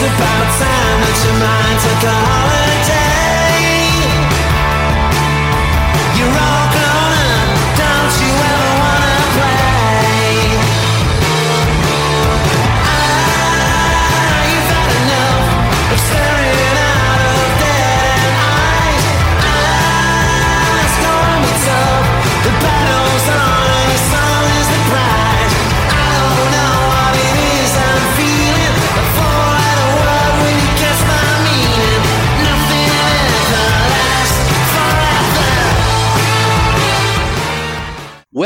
It's about time that your mind took a holiday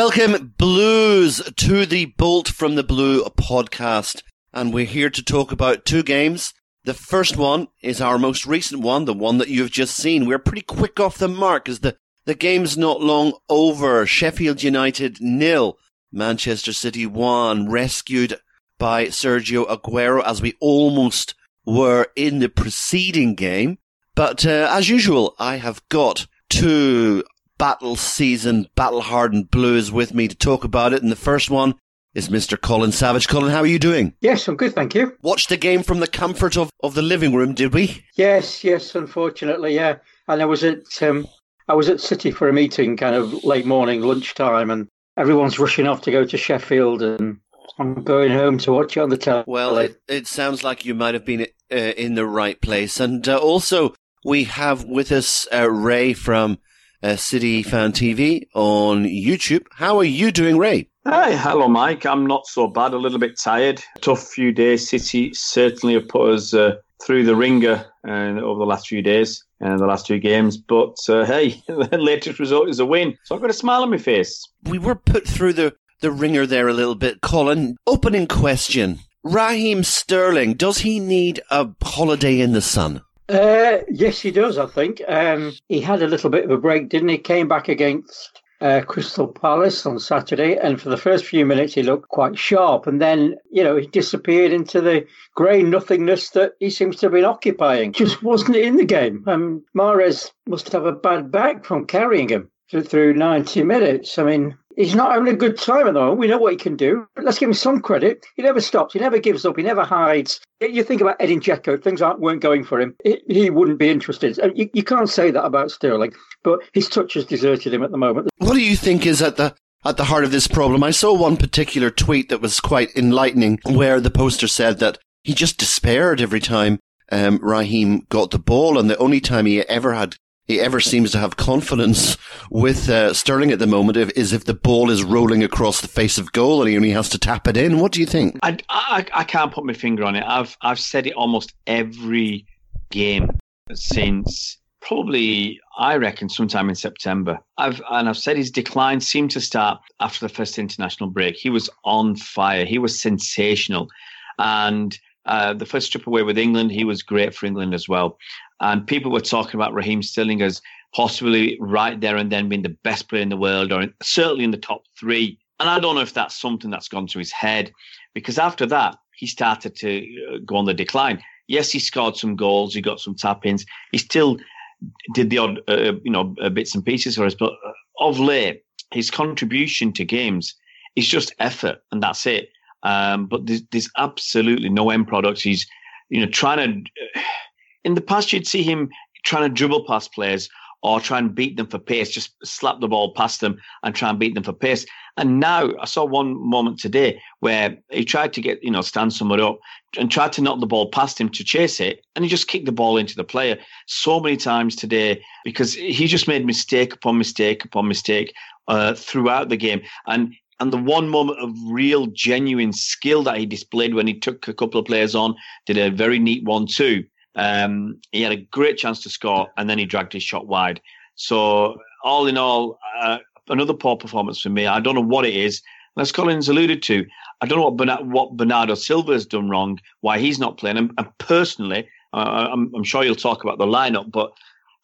Welcome, Blues, to the Bolt from the Blue podcast. And we're here to talk about two games. The first one is our most recent one, the one that you've just seen. We're pretty quick off the mark as the, the game's not long over. Sheffield United nil, Manchester City one, rescued by Sergio Aguero as we almost were in the preceding game. But uh, as usual, I have got two battle season, battle hardened blues with me to talk about it. And the first one is Mr. Colin Savage. Colin, how are you doing? Yes, I'm good, thank you. Watched the game from the comfort of, of the living room, did we? Yes, yes, unfortunately, yeah. And I was at um, I was at City for a meeting, kind of late morning, lunchtime, and everyone's rushing off to go to Sheffield, and I'm going home to watch it on the television. Well, it, it sounds like you might have been uh, in the right place, and uh, also we have with us uh, Ray from uh, City Fan TV on YouTube. How are you doing, Ray? Hi, hello, Mike. I'm not so bad. A little bit tired. Tough few days. City certainly have put us uh, through the ringer uh, over the last few days and uh, the last two games. But uh, hey, the latest result is a win, so I've got a smile on my face. We were put through the the ringer there a little bit, Colin. Opening question: Raheem Sterling does he need a holiday in the sun? Uh, yes, he does. I think um, he had a little bit of a break, didn't he? Came back against uh, Crystal Palace on Saturday, and for the first few minutes he looked quite sharp, and then you know he disappeared into the grey nothingness that he seems to have been occupying. Just wasn't in the game. Um, Mahrez must have a bad back from carrying him through 90 minutes. I mean, He's not having a good time at the moment. We know what he can do. Let's give him some credit. He never stops. He never gives up. He never hides. You think about Edin Dzeko, things aren't, weren't going for him. He wouldn't be interested. You, you can't say that about Sterling, but his touch has deserted him at the moment. What do you think is at the at the heart of this problem? I saw one particular tweet that was quite enlightening, where the poster said that he just despaired every time um, Raheem got the ball, and the only time he ever had he ever seems to have confidence with uh, Sterling at the moment is if the ball is rolling across the face of goal and he only has to tap it in. What do you think? I, I, I can't put my finger on it. I've I've said it almost every game since probably I reckon sometime in September. I've and I've said his decline seemed to start after the first international break. He was on fire. He was sensational, and uh, the first trip away with England, he was great for England as well. And people were talking about Raheem Sterling as possibly right there and then being the best player in the world, or certainly in the top three. And I don't know if that's something that's gone to his head, because after that, he started to uh, go on the decline. Yes, he scored some goals, he got some tap ins, he still did the odd, uh, you know, uh, bits and pieces for us. But uh, of late, his contribution to games is just effort, and that's it. Um, but there's, there's, absolutely no end product. He's, you know, trying to. In the past, you'd see him trying to dribble past players or try and beat them for pace, just slap the ball past them and try and beat them for pace. And now I saw one moment today where he tried to get, you know, stand someone up and tried to knock the ball past him to chase it. And he just kicked the ball into the player so many times today because he just made mistake upon mistake upon mistake uh, throughout the game. And and the one moment of real genuine skill that he displayed when he took a couple of players on, did a very neat one too. Um, he had a great chance to score, and then he dragged his shot wide. So all in all, uh, another poor performance for me. I don't know what it is. As Colin's alluded to, I don't know what, Bernardo, what Bernardo Silva has done wrong, why he's not playing. And, and personally, uh, I'm, I'm, sure you'll talk about the lineup, but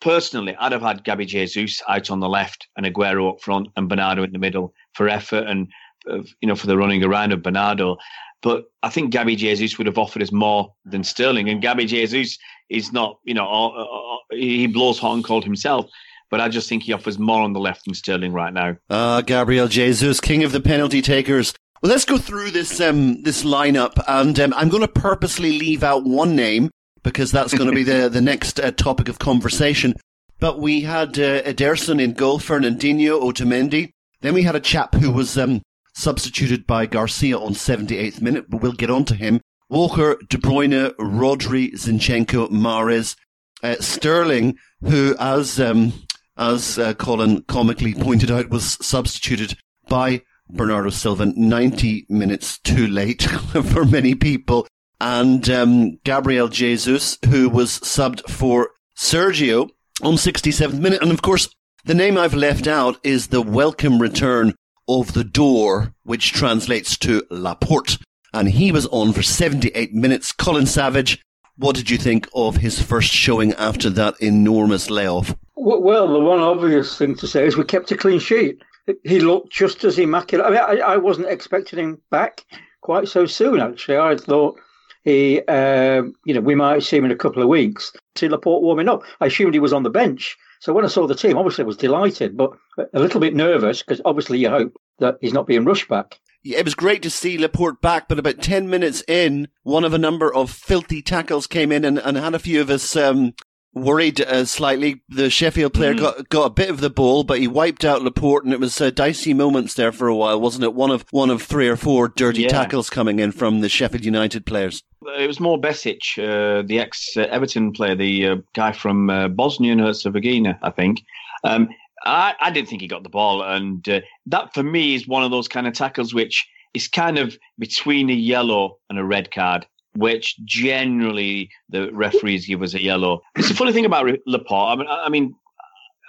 personally, I'd have had Gabby Jesus out on the left and Aguero up front and Bernardo in the middle for effort and uh, you know for the running around of Bernardo. But I think Gabby Jesus would have offered us more than Sterling. And Gabby Jesus is not, you know, uh, uh, he blows hot and cold himself. But I just think he offers more on the left than Sterling right now. Uh, Gabriel Jesus, king of the penalty takers. Well, let's go through this um, this lineup, and um, I'm going to purposely leave out one name because that's going to be the the next uh, topic of conversation. But we had uh, Ederson in goal, Fernandinho, Otamendi, then we had a chap who was um, substituted by Garcia on 78th minute, but we'll get on to him. Walker, De Bruyne, Rodri, Zinchenko, Mahrez, uh, Sterling, who, as um, as uh, Colin comically pointed out, was substituted by Bernardo Silva 90 minutes too late for many people, and um, Gabriel Jesus, who was subbed for Sergio on 67th minute, and of course the name I've left out is the welcome return of the door, which translates to Laporte. And he was on for 78 minutes. Colin Savage, what did you think of his first showing after that enormous layoff? Well, the one obvious thing to say is we kept a clean sheet. He looked just as immaculate. I mean, I, I wasn't expecting him back quite so soon, actually. I thought he, uh, you know, we might see him in a couple of weeks. See Laporte warming up. I assumed he was on the bench. So when I saw the team, obviously I was delighted, but a little bit nervous because obviously you hope that he's not being rushed back. It was great to see Laporte back, but about 10 minutes in, one of a number of filthy tackles came in and, and had a few of us um, worried uh, slightly. The Sheffield player mm. got got a bit of the ball, but he wiped out Laporte, and it was uh, dicey moments there for a while, wasn't it? One of one of three or four dirty yeah. tackles coming in from the Sheffield United players. It was more Besic, uh, the ex Everton player, the uh, guy from uh, Bosnia and Herzegovina, I think. Um, I, I, didn't think he got the ball, and uh, that for me is one of those kind of tackles which is kind of between a yellow and a red card which generally the referees give us a yellow. It's a funny thing about Laporte. I mean, I mean,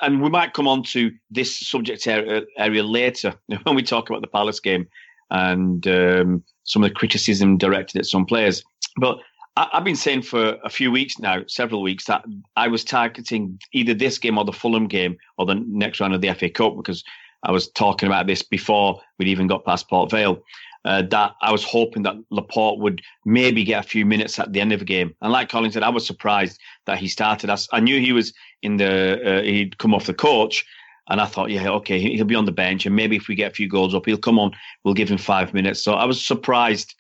and we might come on to this subject area, area later when we talk about the Palace game and um, some of the criticism directed at some players. But I, have been saying for a few weeks now, several weeks, that I was targeting either this game or the Fulham game or the next round of the FA Cup because I was talking about this before we'd even got past Port Vale uh, that I was hoping that Laporte would maybe get a few minutes at the end of the game. And like Colin said, I was surprised that he started. I, I knew he was in the, uh, he'd come off the coach. And I thought, yeah, okay, he'll be on the bench. And maybe if we get a few goals up, he'll come on. We'll give him five minutes. So I was surprised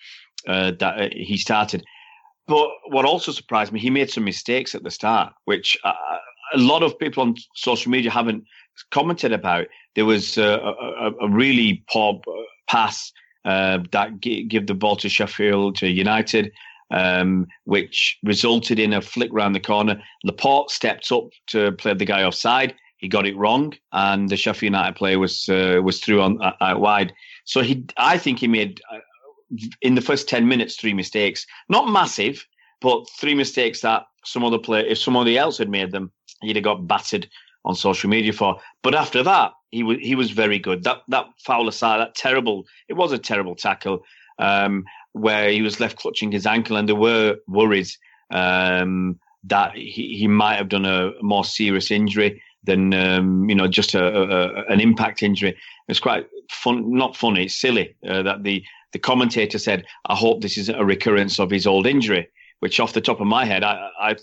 uh, that uh, he started. But what also surprised me, he made some mistakes at the start, which uh, a lot of people on social media haven't commented about. There was uh, a, a, really poor pass uh, that g- give the ball to Sheffield to United, um, which resulted in a flick round the corner. Laporte stepped up to play the guy offside. He got it wrong, and the Sheffield United player was uh, was through on uh, out wide. So he, I think he made uh, in the first ten minutes three mistakes, not massive, but three mistakes that some other player, if somebody else had made them, he'd have got battered on social media for. But after that, he was he was very good. That that foul aside, that terrible, it was a terrible tackle um, where he was left clutching his ankle, and there were worries um, that he, he might have done a more serious injury than um, you know just a, a, an impact injury. It's quite fun, not funny. It's silly uh, that the the commentator said, "I hope this is a recurrence of his old injury." Which, off the top of my head, I I,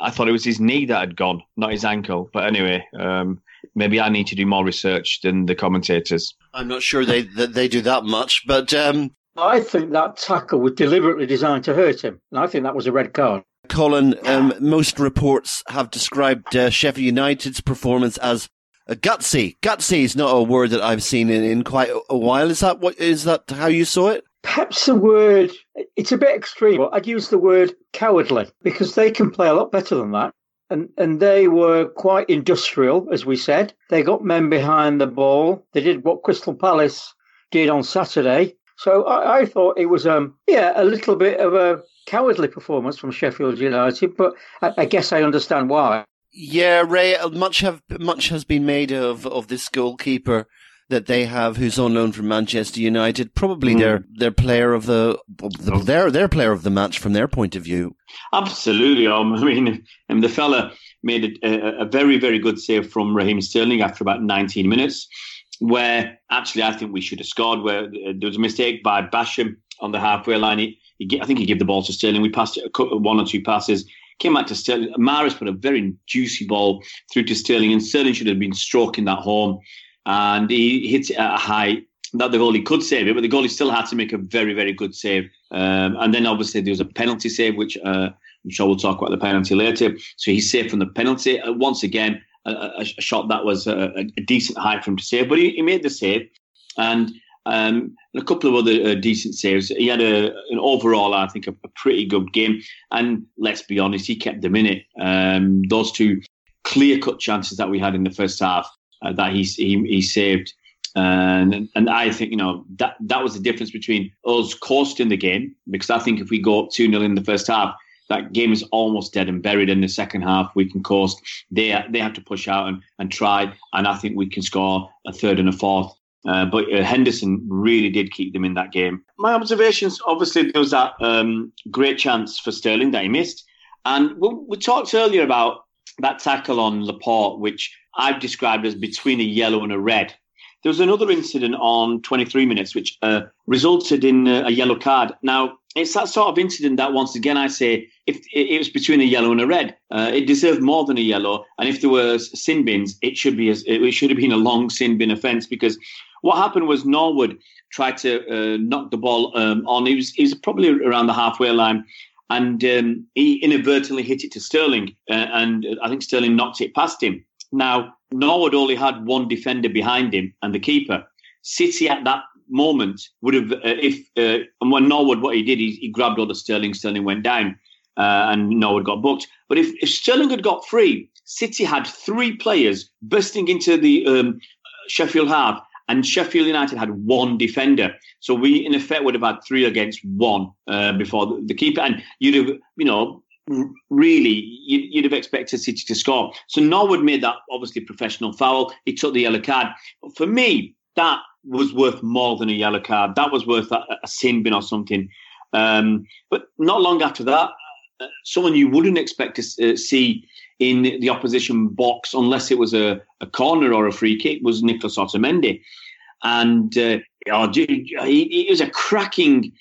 I thought it was his knee that had gone, not his ankle. But anyway, um, maybe I need to do more research than the commentators. I'm not sure they that they do that much, but um, I think that tackle was deliberately designed to hurt him, and I think that was a red card. Colin, um, most reports have described uh, Sheffield United's performance as a gutsy. Gutsy is not a word that I've seen in, in quite a while. Is that what is that how you saw it? Perhaps the word it's a bit extreme. But I'd use the word cowardly because they can play a lot better than that and, and they were quite industrial, as we said. They got men behind the ball. They did what Crystal Palace did on Saturday. So I, I thought it was, um, yeah, a little bit of a cowardly performance from Sheffield United, but I, I guess I understand why. Yeah, Ray. Much have much has been made of of this goalkeeper that they have, who's on loan from Manchester United. Probably mm. their their player of the, the their their player of the match from their point of view. Absolutely. Um, I mean, and the fella made a, a, very very good save from Raheem Sterling after about 19 minutes, where actually I think we should have scored. Where there was a mistake by Basham on the halfway line. He, he I think he gave the ball to Sterling. We passed it one or two passes. Came back to Sterling. Mahrez put a very juicy ball through to Sterling, and Sterling should have been stroking that home and he hits it at a height that the goalie could save it, but the goalie still had to make a very, very good save. Um, and then obviously there was a penalty save, which uh, I'm sure we'll talk about the penalty later. So he's safe from the penalty. Uh, once again, a, a, shot that was a, a, decent height for him to save, but he, he made the save. And um, a couple of other uh, decent saves. He had a, an overall, I think, a, a, pretty good game. And let's be honest, he kept them in it. Um, those two clear cut chances that we had in the first half uh, that he, he, he saved. And and I think you know that that was the difference between us costing the game because I think if we go up two 0 in the first half, that game is almost dead and buried. In the second half, we can coast. They they have to push out and, and try, and I think we can score a third and a fourth. Uh, but uh, Henderson really did keep them in that game. My observations, obviously, there was that um, great chance for Sterling that he missed. And we, we talked earlier about that tackle on Laporte, which I've described as between a yellow and a red. There was another incident on 23 minutes which uh, resulted in a, a yellow card. Now, it's that sort of incident that, once again, I say if it was between a yellow and a red, uh, it deserved more than a yellow. And if there were sin bins, it should be a, it should have been a long sin bin offence because what happened was Norwood tried to uh, knock the ball um, on. He was he was probably around the halfway line, and um, he inadvertently hit it to Sterling, uh, and I think Sterling knocked it past him. Now Norwood only had one defender behind him and the keeper. City at that moment would have, uh, if uh, and when Norwood what he did, he, he grabbed all the Sterling. Sterling went down, uh, and Norwood got booked. But if, if Sterling had got free, City had three players bursting into the um, Sheffield half, and Sheffield United had one defender. So we, in effect, would have had three against one uh, before the, the keeper, and you'd have, you know, really you'd, have expected City to score. So Norwood made that obviously professional foul. He took the yellow card. But for me, that was worth more than a yellow card. That was worth a, a sin bin or something. Um, but not long after that, uh, someone you wouldn't expect to uh, see in the opposition box unless it was a, a corner or a free kick was Nicholas Otamendi. And uh, oh, it was a cracking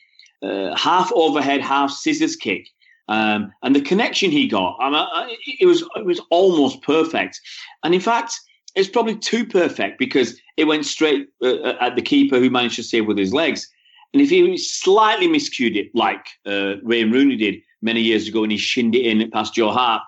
uh, half overhead, half scissors kick. Um, and the connection he got, I mean, it was it was almost perfect. And in fact, it's probably too perfect because it went straight uh, at the keeper who managed to save with his legs. And if he slightly miscued it, like uh, Wayne Rooney did many years ago, and he shinned it in past Joe Hart,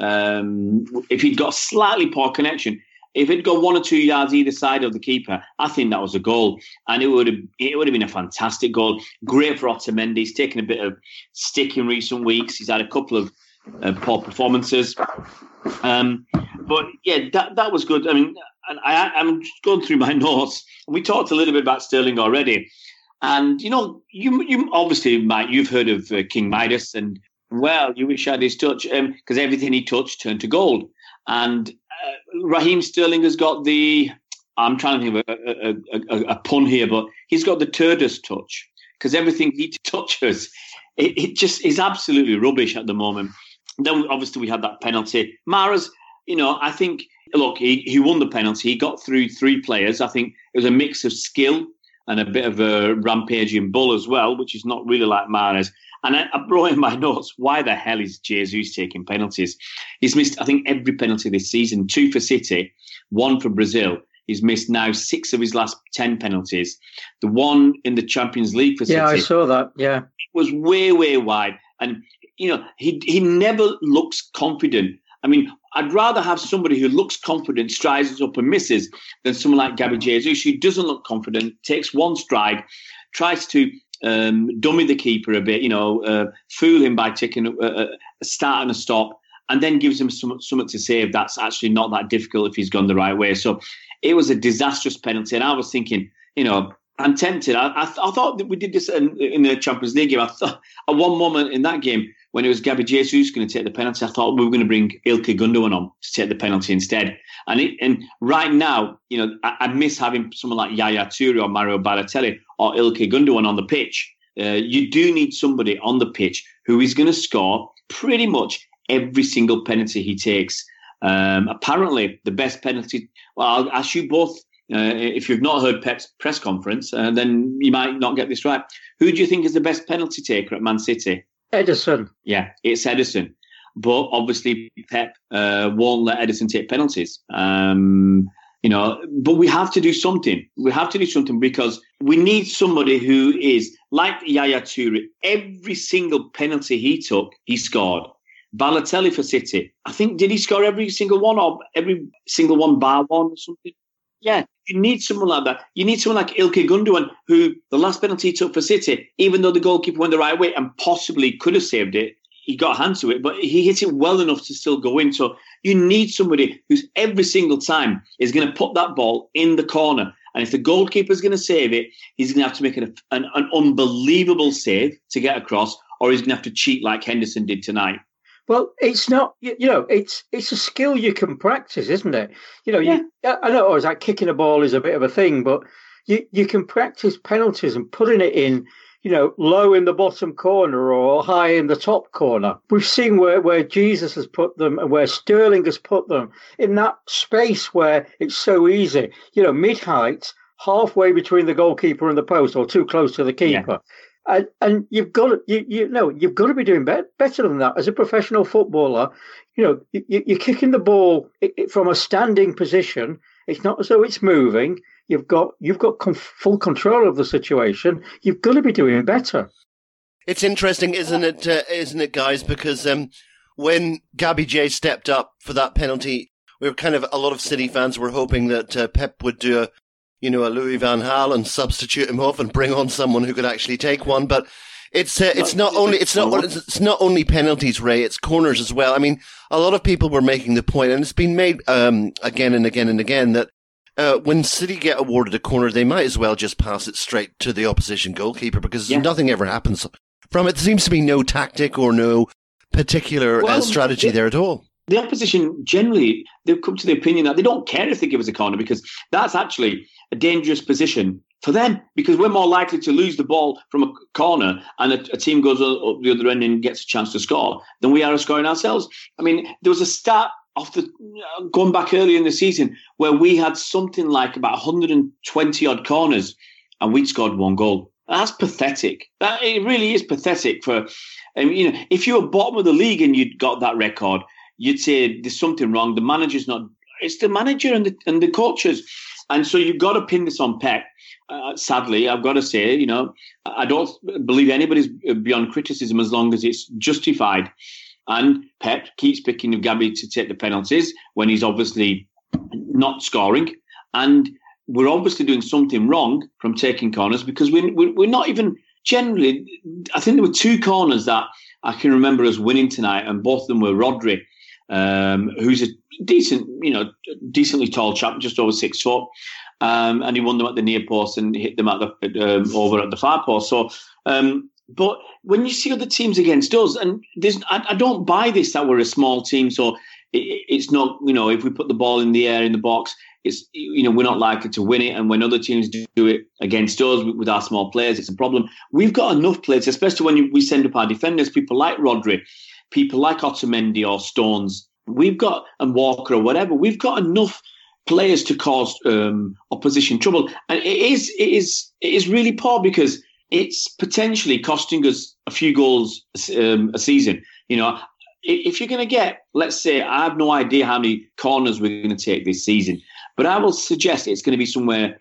um, if he'd got slightly poor connection, if it'd gone one or two yards either side of the keeper, I think that was a goal, and it would have it would have been a fantastic goal. Great for Otamendi. He's taken a bit of stick in recent weeks. He's had a couple of uh, poor performances, um, but yeah, that that was good. I mean, I, I'm going through my notes. We talked a little bit about Sterling already, and you know, you you obviously, Mike, you've heard of uh, King Midas, and well, you wish I had his touch because um, everything he touched turned to gold. And Uh, Raheem Sterling has got the. I'm trying to think of a, a, a, a pun here, but he's got the Turdus touch because everything he touches, it, it, just is absolutely rubbish at the moment. Then obviously we had that penalty. Mahrez, you know, I think look, he, he won the penalty. He got through three players. I think it was a mix of skill and a bit of a rampaging bull as well, which is not really like Mahrez. And I, I brought in my notes. Why the hell is Jesus taking penalties? He's missed, I think, every penalty this season. Two for City, one for Brazil. He's missed now six of his last ten penalties. The one in the Champions League for City. Yeah, I saw that. Yeah, was way, way wide. And you know, he he never looks confident. I mean, I'd rather have somebody who looks confident, strides up and misses, than someone like Gabby Jesus, who doesn't look confident, takes one stride, tries to um, dummy the keeper a bit, you know, uh, fool him by taking a, a, start and a stop, and then gives him some, something to save. That's actually not that difficult if he's gone the right way. So it was a disastrous penalty. And I was thinking, you know, I'm tempted. I, I, th- I thought that we did this in, in, the Champions League game. I thought at one moment in that game, when it was Gabby Jesus going to take the penalty, I thought we were going to bring Ilkay Gundogan on to take the penalty instead. And it, and right now, you know, I, I, miss having someone like Yaya Toure or Mario Balotelli or Ilkay Gundogan on the pitch. Uh, you do need somebody on the pitch who is going to score pretty much every single penalty he takes. Um, apparently, the best penalty. Well, I'll ask you both. Uh, if you've not heard Pep's press conference, uh, then you might not get this right. Who do you think is the best penalty taker at Man City? Ederson. Yeah, it's Ederson. But obviously, Pep uh, won't let Ederson take penalties. Um, you know, but we have to do something. We have to do something because we need somebody who is like Yaya Toure. Every single penalty he took, he scored. Balotelli for City. I think did he score every single one or every single one bar one or something? Yeah, you need someone like that. You need someone like Ilkay Gundogan, who the last penalty he took for City, even though the goalkeeper went the right way and possibly could have saved it, he got a hand to it, but he hit it well enough to still go in. So you need somebody who's every single time is going to put that ball in the corner. And if the goalkeeper is going to save it, he's going to have to make an, an, an unbelievable save to get across, or he's going to have to cheat like Henderson did tonight. Well, it's not. You, know, it's it's a skill you can practice, isn't it? You know, yeah. you, I know oh, it's like kicking a ball is a bit of a thing, but you, you can practice penalties and putting it in you know, low in the bottom corner or high in the top corner. We've seen where, where Jesus has put them and where Sterling has put them in that space where it's so easy, you know, mid height, halfway between the goalkeeper and the post or too close to the keeper. And, and you've got to, you, you know, you've got to be doing better, better than that as a professional footballer. You know, you, you're kicking the ball from a standing position. It's not as though it's moving You've got you've got com- full control of the situation. You've got to be doing better. It's interesting, isn't it? Uh, not it, guys? Because um, when Gabby J stepped up for that penalty, we were kind of a lot of City fans were hoping that uh, Pep would do a, you know, a Louis Van Gaal and substitute him off and bring on someone who could actually take one. But it's uh, it's not only it's not it's not only penalties, Ray. It's corners as well. I mean, a lot of people were making the point, and it's been made um, again and again and again that uh, when City get awarded a corner, they might as well just pass it straight to the opposition goalkeeper because yeah. nothing ever happens from it. There seems to be no tactic or no particular uh, well, uh, strategy yeah. there at all. The opposition generally they've come to the opinion that they don't care if they give us a corner because that's actually a dangerous position for them because we're more likely to lose the ball from a corner and a, a, team goes up the other end and gets a chance to score than we are scoring ourselves. I mean, there was a start off the going back early in the season where we had something like about 120 odd corners and we'd scored one goal. That's pathetic. That it really is pathetic for. Um, you know, if you were bottom of the league and you'd got that record, you'd say there's something wrong. The manager's not. It's the manager and the and the coaches, and so you've got to pin this on Pep. Uh, sadly, I've got to say, you know, I don't believe anybody's beyond criticism as long as it's justified. And Pep keeps picking of Gabby to take the penalties when he's obviously not scoring. And we're obviously doing something wrong from taking corners because we, we, we're not even generally. I think there were two corners that I can remember us winning tonight, and both of them were Rodri, um, who's a decent, you know, decently tall chap, just over six foot. Um, and he won them at the near post and hit them at the um, over at the far post. So um, but when you see other teams against us, and there's, I, I don't buy this that we're a small team, so it, it's not, you know, if we put the ball in the air in the box, it's, you know, we're not likely to win it. And when other teams do it against us with our small players, it's a problem. We've got enough players, especially when we send up our defenders, people like Rodri, people like Otamendi or Stones. We've got, and Walker or whatever, we've got enough players to cause um, opposition trouble. And it is, it is, it is really poor because it's potentially costing us a few goals um, a season. You know, if you're going to get, let's say, I have no idea how many corners we're going to take this season, but I will suggest it's going to be somewhere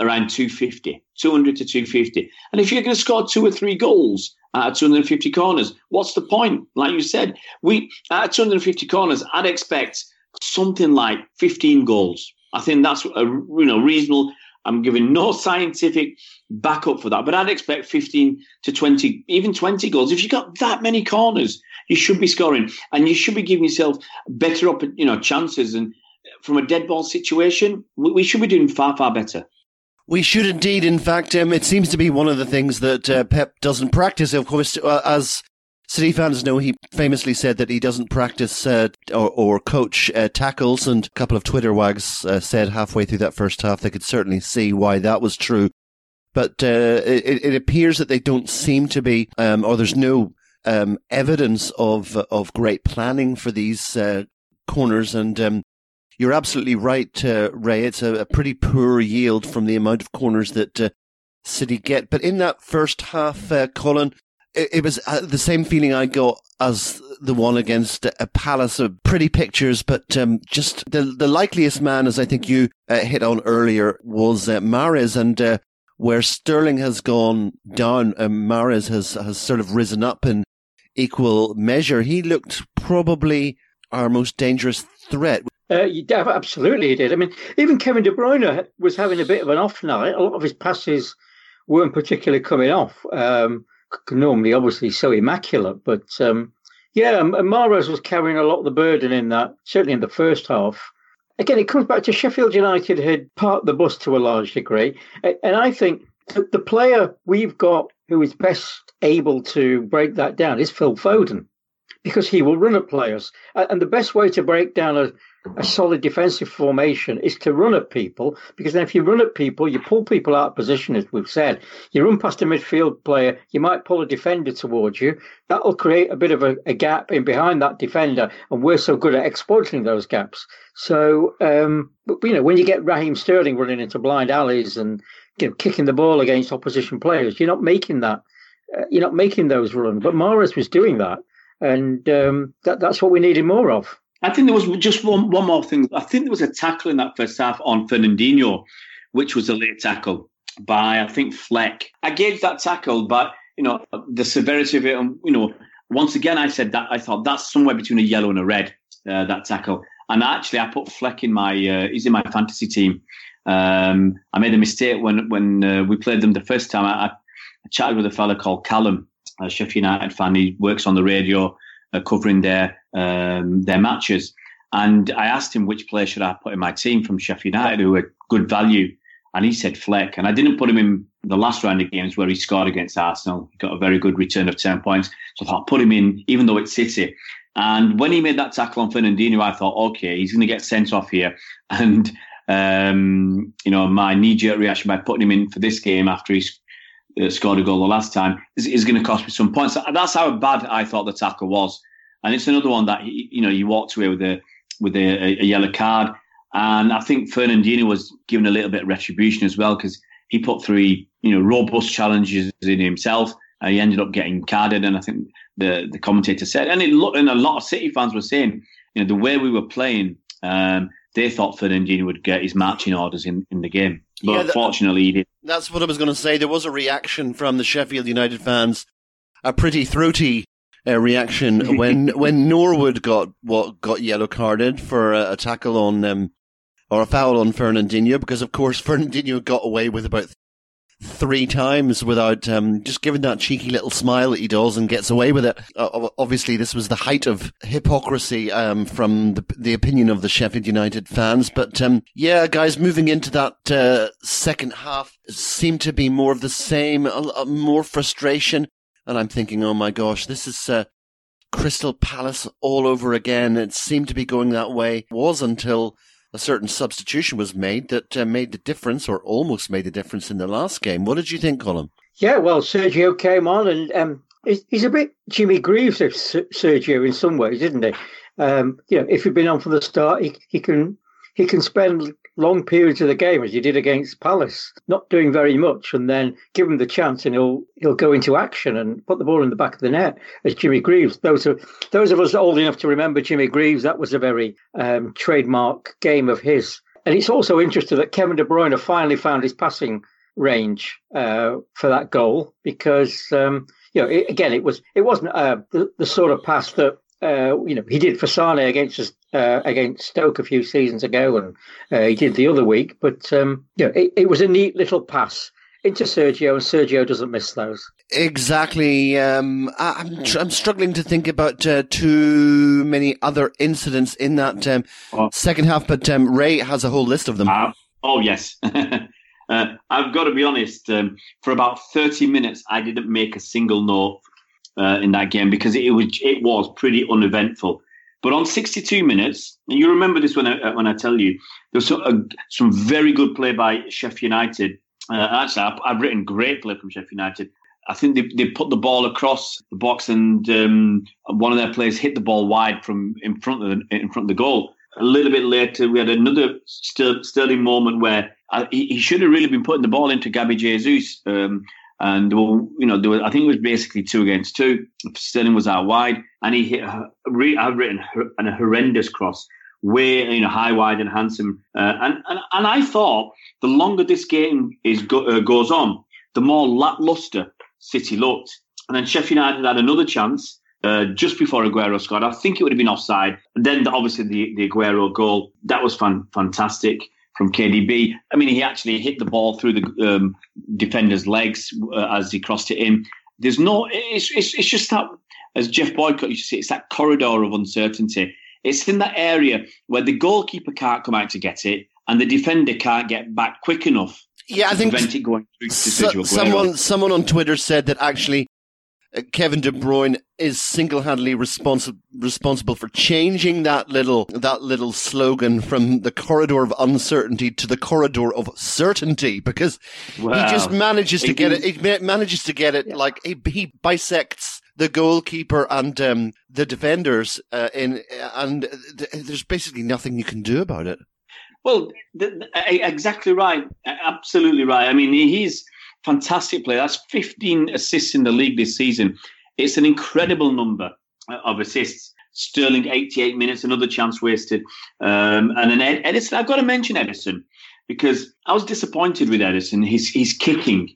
around 250, 200 to 250. And if you're going to score two or three goals out of 250 corners, what's the point? Like you said, we out of 250 corners, I'd expect something like 15 goals. I think that's a you know reasonable I'm giving no scientific backup for that, but I'd expect 15 to 20, even 20 goals. If you've got that many corners, you should be scoring and you should be giving yourself better up, you know, chances. And from a dead ball situation, we should be doing far, far better. We should indeed. In fact, um, it seems to be one of the things that uh, Pep doesn't practice. Of course, uh, as City fans know he famously said that he doesn't practice uh, or, or, coach uh, tackles, and a couple of Twitter wags uh, said halfway through that first half they could certainly see why that was true. But uh, it, it, appears that they don't seem to be, um, or there's no um, evidence of of great planning for these corners. And um, you're absolutely right, uh, Ray. It's a, a, pretty poor yield from the amount of corners that City get. But in that first half, Colin, it, it was uh, the same feeling I got as the one against a Palace of pretty pictures, but um, just the the likeliest man, as I think you uh, hit on earlier, was uh, Mahrez, and uh, where Sterling has gone down, uh, Mahrez has has sort of risen up in equal measure. He looked probably our most dangerous threat. Uh, absolutely, he did. I mean, even Kevin De Bruyne was having a bit of an off night. A lot of his passes weren't particularly coming off. Um, normally obviously so immaculate. But um, yeah, Mahrez was carrying a lot of the burden in that, certainly in the first half. Again, it comes back to Sheffield United had parked the bus to a large degree. And I think the player we've got who is best able to break that down is Phil Foden. because he will run at players. And the best way to break down a, a solid defensive formation is to run at people because then if you run at people, you pull people out of position, as we've said. You run past a midfield player, you might pull a defender towards you. That'll create a bit of a, a gap in behind that defender, and we're so good at exploiting those gaps. So, um, you know, when you get Raheem Sterling running into blind alleys and you know, kicking the ball against opposition players, you're not making that. Uh, you're not making those runs. But Mahrez was doing that, and um, that, that's what we needed more of. I think there was just one, one more thing. I think there was a tackle in that first half on Fernandinho, which was a late tackle by I think Fleck. I gave that tackle, but you know the severity of it, and you know once again I said that I thought that's somewhere between a yellow and a red. Uh, that tackle, and actually I put Fleck in my uh, he's in my fantasy team. Um, I made a mistake when when uh, we played them the first time. I, I chatted with a fella called Callum, a Sheffield United fan. He works on the radio uh, covering their um, their matches. And I asked him which player should I put in my team from Sheffield United who were good value, and he said Fleck. And I didn't put him in the last round of games where he scored against Arsenal. He got a very good return of ten points, so I thought put him in, even though it's City. And when he made that tackle on Fernandinho, I thought, okay, he's going to get sent off here. And um, you know, my knee-jerk reaction by putting him in for this game after he's uh, scored a goal the last time is, is going to cost me some points. That's how bad I thought the tackle was and it's another one that you know you walked away with a with a, a yellow card. And I think Fernandinho was given a little bit of retribution as well because he put three you know robust challenges in himself. And he ended up getting carded, and I think the the commentator said, and it looked, and a lot of City fans were saying, you know, the way we were playing, um, they thought Fernandinho would get his marching orders in, in the game. But yeah, unfortunately, he did. That's what I was going to say. There was a reaction from the Sheffield United fans, a pretty throaty uh, reaction when when Norwood got what got yellow carded for a, a tackle on um, or a foul on Fernandinho because of course Fernandinho got away with about three times without um, just giving that cheeky little smile that he does and gets away with it. Uh, obviously, this was the height of hypocrisy um, from the, the, opinion of the Sheffield United fans. But um, yeah, guys, moving into that uh, second half seemed to be more of the same, more frustration. And I'm thinking, oh my gosh, this is uh, Crystal Palace all over again. It seemed to be going that way. It was until a certain substitution was made that uh, made the difference, or almost made the difference in the last game. What did you think, Colin? Yeah, well, Sergio came on, and um, he's a bit Jimmy Greaves of Sergio in some ways, isn't he? Um, you know, if he'd been on from the start, he, he can he can spend long periods of the game as he did against Palace, not doing very much, and then give him the chance and he'll he'll go into action and put the ball in the back of the net as Jimmy Greaves. Those are those of us old enough to remember Jimmy Greaves. That was a very um, trademark game of his. And it's also interesting that Kevin De Bruyne finally found his passing range uh, for that goal because um, you know it, again it was it wasn't uh, the, the sort of pass that uh, you know, he did for Sane against uh, against Stoke a few seasons ago, and uh, he did the other week. But um, you know, it, it, was a neat little pass into Sergio, and Sergio doesn't miss those. Exactly. Um, I, am I'm, I'm struggling to think about uh, too many other incidents in that um, oh. second half, but um, Ray has a whole list of them. Uh, oh yes. Uh, I've got to be honest. Um, for about thirty minutes, I didn't make a single note uh, in that game because it was it was pretty uneventful. But on 62 minutes, and you remember this when I when I tell you, there was some, uh, some very good play by Sheffield United. Uh, actually, I've, I've, written great play from Sheffield United. I think they, they put the ball across the box, and um, one of their players hit the ball wide from in front of the, in front of the goal. A little bit later, we had another sterling moment where uh, he, he, should have really been putting the ball into Gabby Jesus. Um, and well, you know, there I think it was basically two against two. Sterling was out wide, and he hit. I've written an horrendous cross, way you know high, wide, and handsome. Uh, and and and I thought the longer this game is go, uh, goes on, the more lackluster City looked. And then Sheffield United had another chance uh, just before Aguero scored. I think it would have been offside. And then obviously the the Aguero goal that was fan, fantastic from KDB. I mean, he actually hit the ball through the um, defender's legs uh, as he crossed it in. There's no, it's, it's, it's just that, as Geoff Boycott used to say, it's that corridor of uncertainty. It's in that area where the goalkeeper can't come out to get it and the defender can't get back quick enough. Yeah, I think prevent it going through so, someone someone on Twitter said that actually Kevin De Bruyne is single-handedly responsible responsible for changing that little that little slogan from the corridor of uncertainty to the corridor of certainty because wow. he just manages to get it. He manages to get it yeah. like he, he bisects the goalkeeper and um, the defenders uh, in, and th- there's basically nothing you can do about it. Well, th- th- exactly right, absolutely right. I mean, he's fantastic player. That's 15 assists in the league this season. It's an incredible number of assists. Sterling 88 minutes, another chance wasted. Um, and then Ed- Ederson, I've got to mention Ederson because I was disappointed with Ederson. He's, his kicking,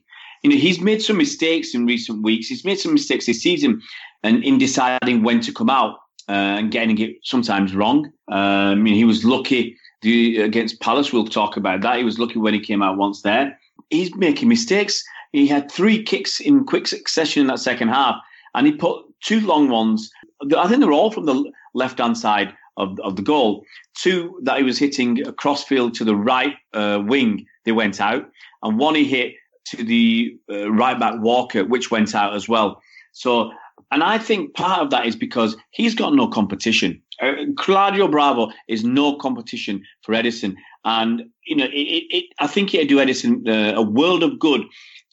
you know, he's made some mistakes in recent weeks. He's made some mistakes this season, and in deciding when to come out uh, and getting it sometimes wrong. Um, I mean, he was lucky the, against Palace. We'll talk about that. He was lucky when he came out once there he's making mistakes. He had three kicks in quick succession in that second half, and he put two long ones. I think they were all from the left hand side of, of the goal. Two that he was hitting a crossfield to the right uh, wing, they went out, and one he hit to the uh, right back Walker, which went out as well. So, and I think part of that is because he's got no competition. Uh, Claudio Bravo is no competition for Ederson. And you know, it, it, I think it'd do Ederson uh, a world of good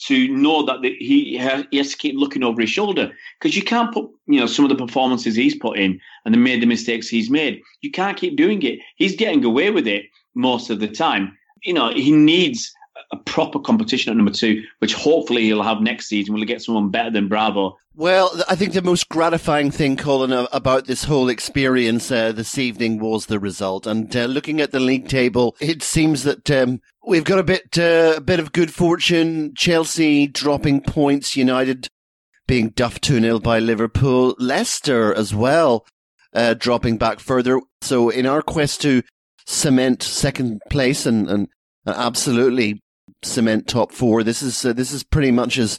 to know that the, he, he has to keep looking over his shoulder because you can't put you know some of the performances he's put in and the made the mistakes he's made. You can't keep doing it. He's getting away with it most of the time. You know, he needs a proper competition at number two, which hopefully he'll have next season. Will he get someone better than Bravo? Well, I think the most gratifying thing, Colin, about this whole experience uh, this evening was the result. And uh, looking at the league table, it seems that um, we've got a bit, uh, a bit of good fortune. Chelsea dropping points, United being duffed 2 0 by Liverpool, Leicester as well, uh, dropping back further. So in our quest to cement second place and, and absolutely cement top four. This is uh, this is pretty much as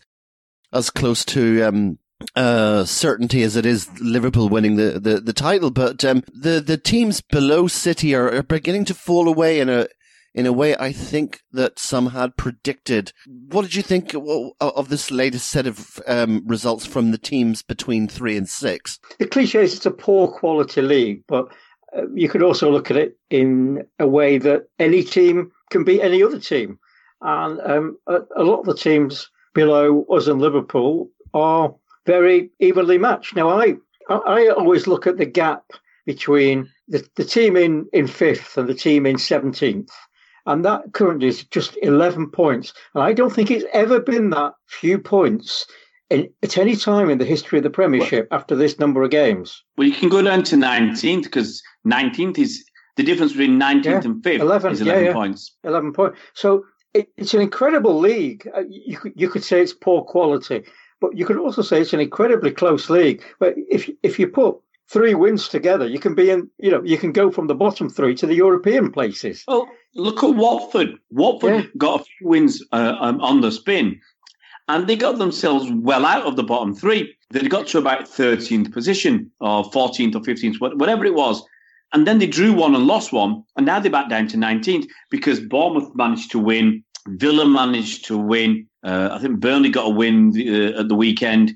as close to um, uh, certainty as it is Liverpool winning the, the, the title. But um, the the teams below City are, are beginning to fall away in a in a way I think that some had predicted. What did you think of this latest set of um, results from the teams between three and six? The cliche is it's a poor quality league, but uh, you could also look at it in a way that any team can beat any other team. And um, a, a, lot of the teams below us in Liverpool are very evenly matched. Now, I I always look at the gap between the, the team in, in fifth and the team in 17th. And that currently is just 11 points. And I don't think it's ever been that few points in, at any time in the history of the Premiership well, after this number of games. Well, you can go down to 19th because 19th is the difference between 19th yeah, and 5th 11, is 11 yeah, yeah. points. 11 points. So it, it's an incredible league. Uh, you could, you could say it's poor quality, but you could also say it's an incredibly close league. But if if you put three wins together, you can be in. You know, you can go from the bottom three to the European places. Well, look at Watford. Watford yeah. got a few wins uh, um, on the spin, and they got themselves well out of the bottom three. They got to about 13th position or 14th or 15th, whatever it was. And then they drew one and lost one, and now they're back down to 19th because Bournemouth managed to win, Villa managed to win. Uh, I think Burnley got a win uh, at the weekend.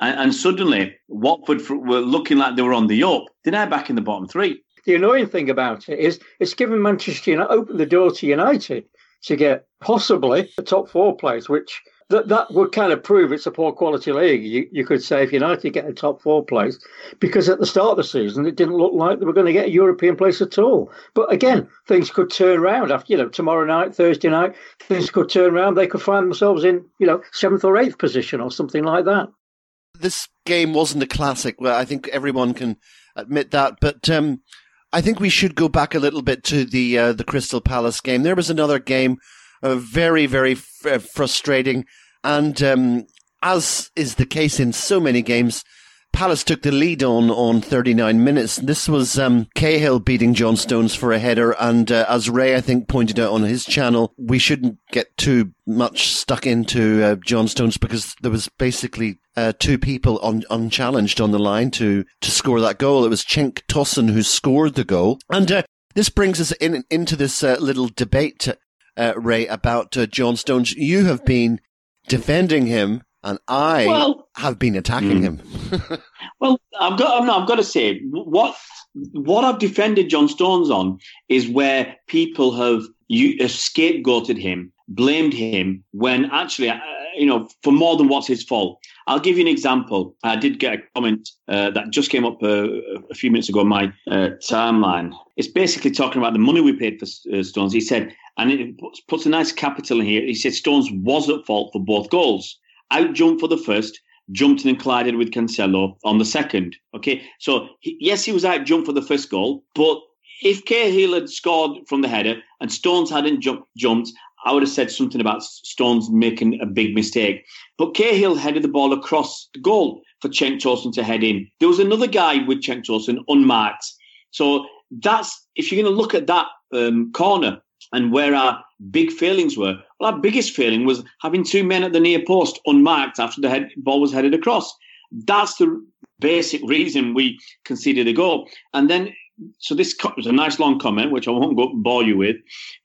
And, and suddenly, Watford were looking like they were on the up. They're now back in the bottom three. The annoying thing about it is it's given Manchester United, opened the door to United to get possibly a top four place, which that that would kind of prove it's a poor quality league. You, you could say if United get a top four place, because at the start of the season it didn't look like they were going to get a European place at all. But again, things could turn around after you know tomorrow night, Thursday night. Things could turn around. They could find themselves in you know seventh or eighth position or something like that. This game wasn't a classic. Well, I think everyone can admit that, but. Um, I think we should go back a little bit to the uh, the Crystal Palace game. There was another game very, very f- uh, frustrating. And um, as is the case in so many games, Palace took the lead on on 39 minutes. This was um, Cahill beating John Stones for a header, and uh, as Ray I think pointed out on his channel, we shouldn't get too much stuck into uh, John Stones because there was basically uh, two people un- unchallenged on the line to to score that goal. It was Cenk Tosun who scored the goal, and uh, this brings us in into this uh, little debate uh, Ray, about uh, John Stones. You have been defending him and I well, have been attacking mm. him. well, I've got I've got to say what what I've defended John Stones on is where people have you scapegoated him, blamed him when actually, uh, you know, for more than what's his fault. I'll give you an example. I did get a comment uh, that just came up uh, a few minutes ago on my uh, timeline. It's basically talking about the money we paid for uh, Stones. He said, and it puts, puts a nice capital in here. He said Stones was at fault for both goals. Out jumped for the first, jumped and collided with Cancelo on the second. Okay, so he, yes, he was out jumped for the first goal, but if Cahill had scored from the header and Stones hadn't jump, jumped, I would have said something about Stones making a big mistake. But Cahill headed the ball across the goal for Cenk Tosun to head in. There was another guy with Cenk Tosun unmarked. So that's if you're going to look at that um, corner and where our big failings were. Well, our biggest failing was having two men at the near post unmarked after the head, ball was headed across. That's the basic reason we conceded a goal. And then so this was a nice long comment, which I won't go bore you with,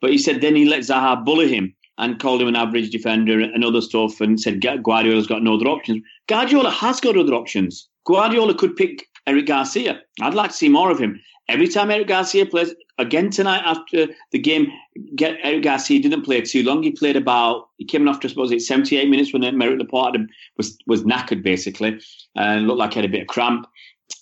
but he said then he let Zaha bully him and called him an average defender and other stuff, and said Guardiola's got no other options. Guardiola has got other options. Guardiola could pick Eric Garcia. I'd like to see more of him. Every time Eric Garcia plays, again tonight after the game, get Eric Garcia didn't play too long. He played about, he came after, I suppose, it's 78 minutes when Aymeric Laporte was, was knackered, basically, and looked like he had a bit of cramp.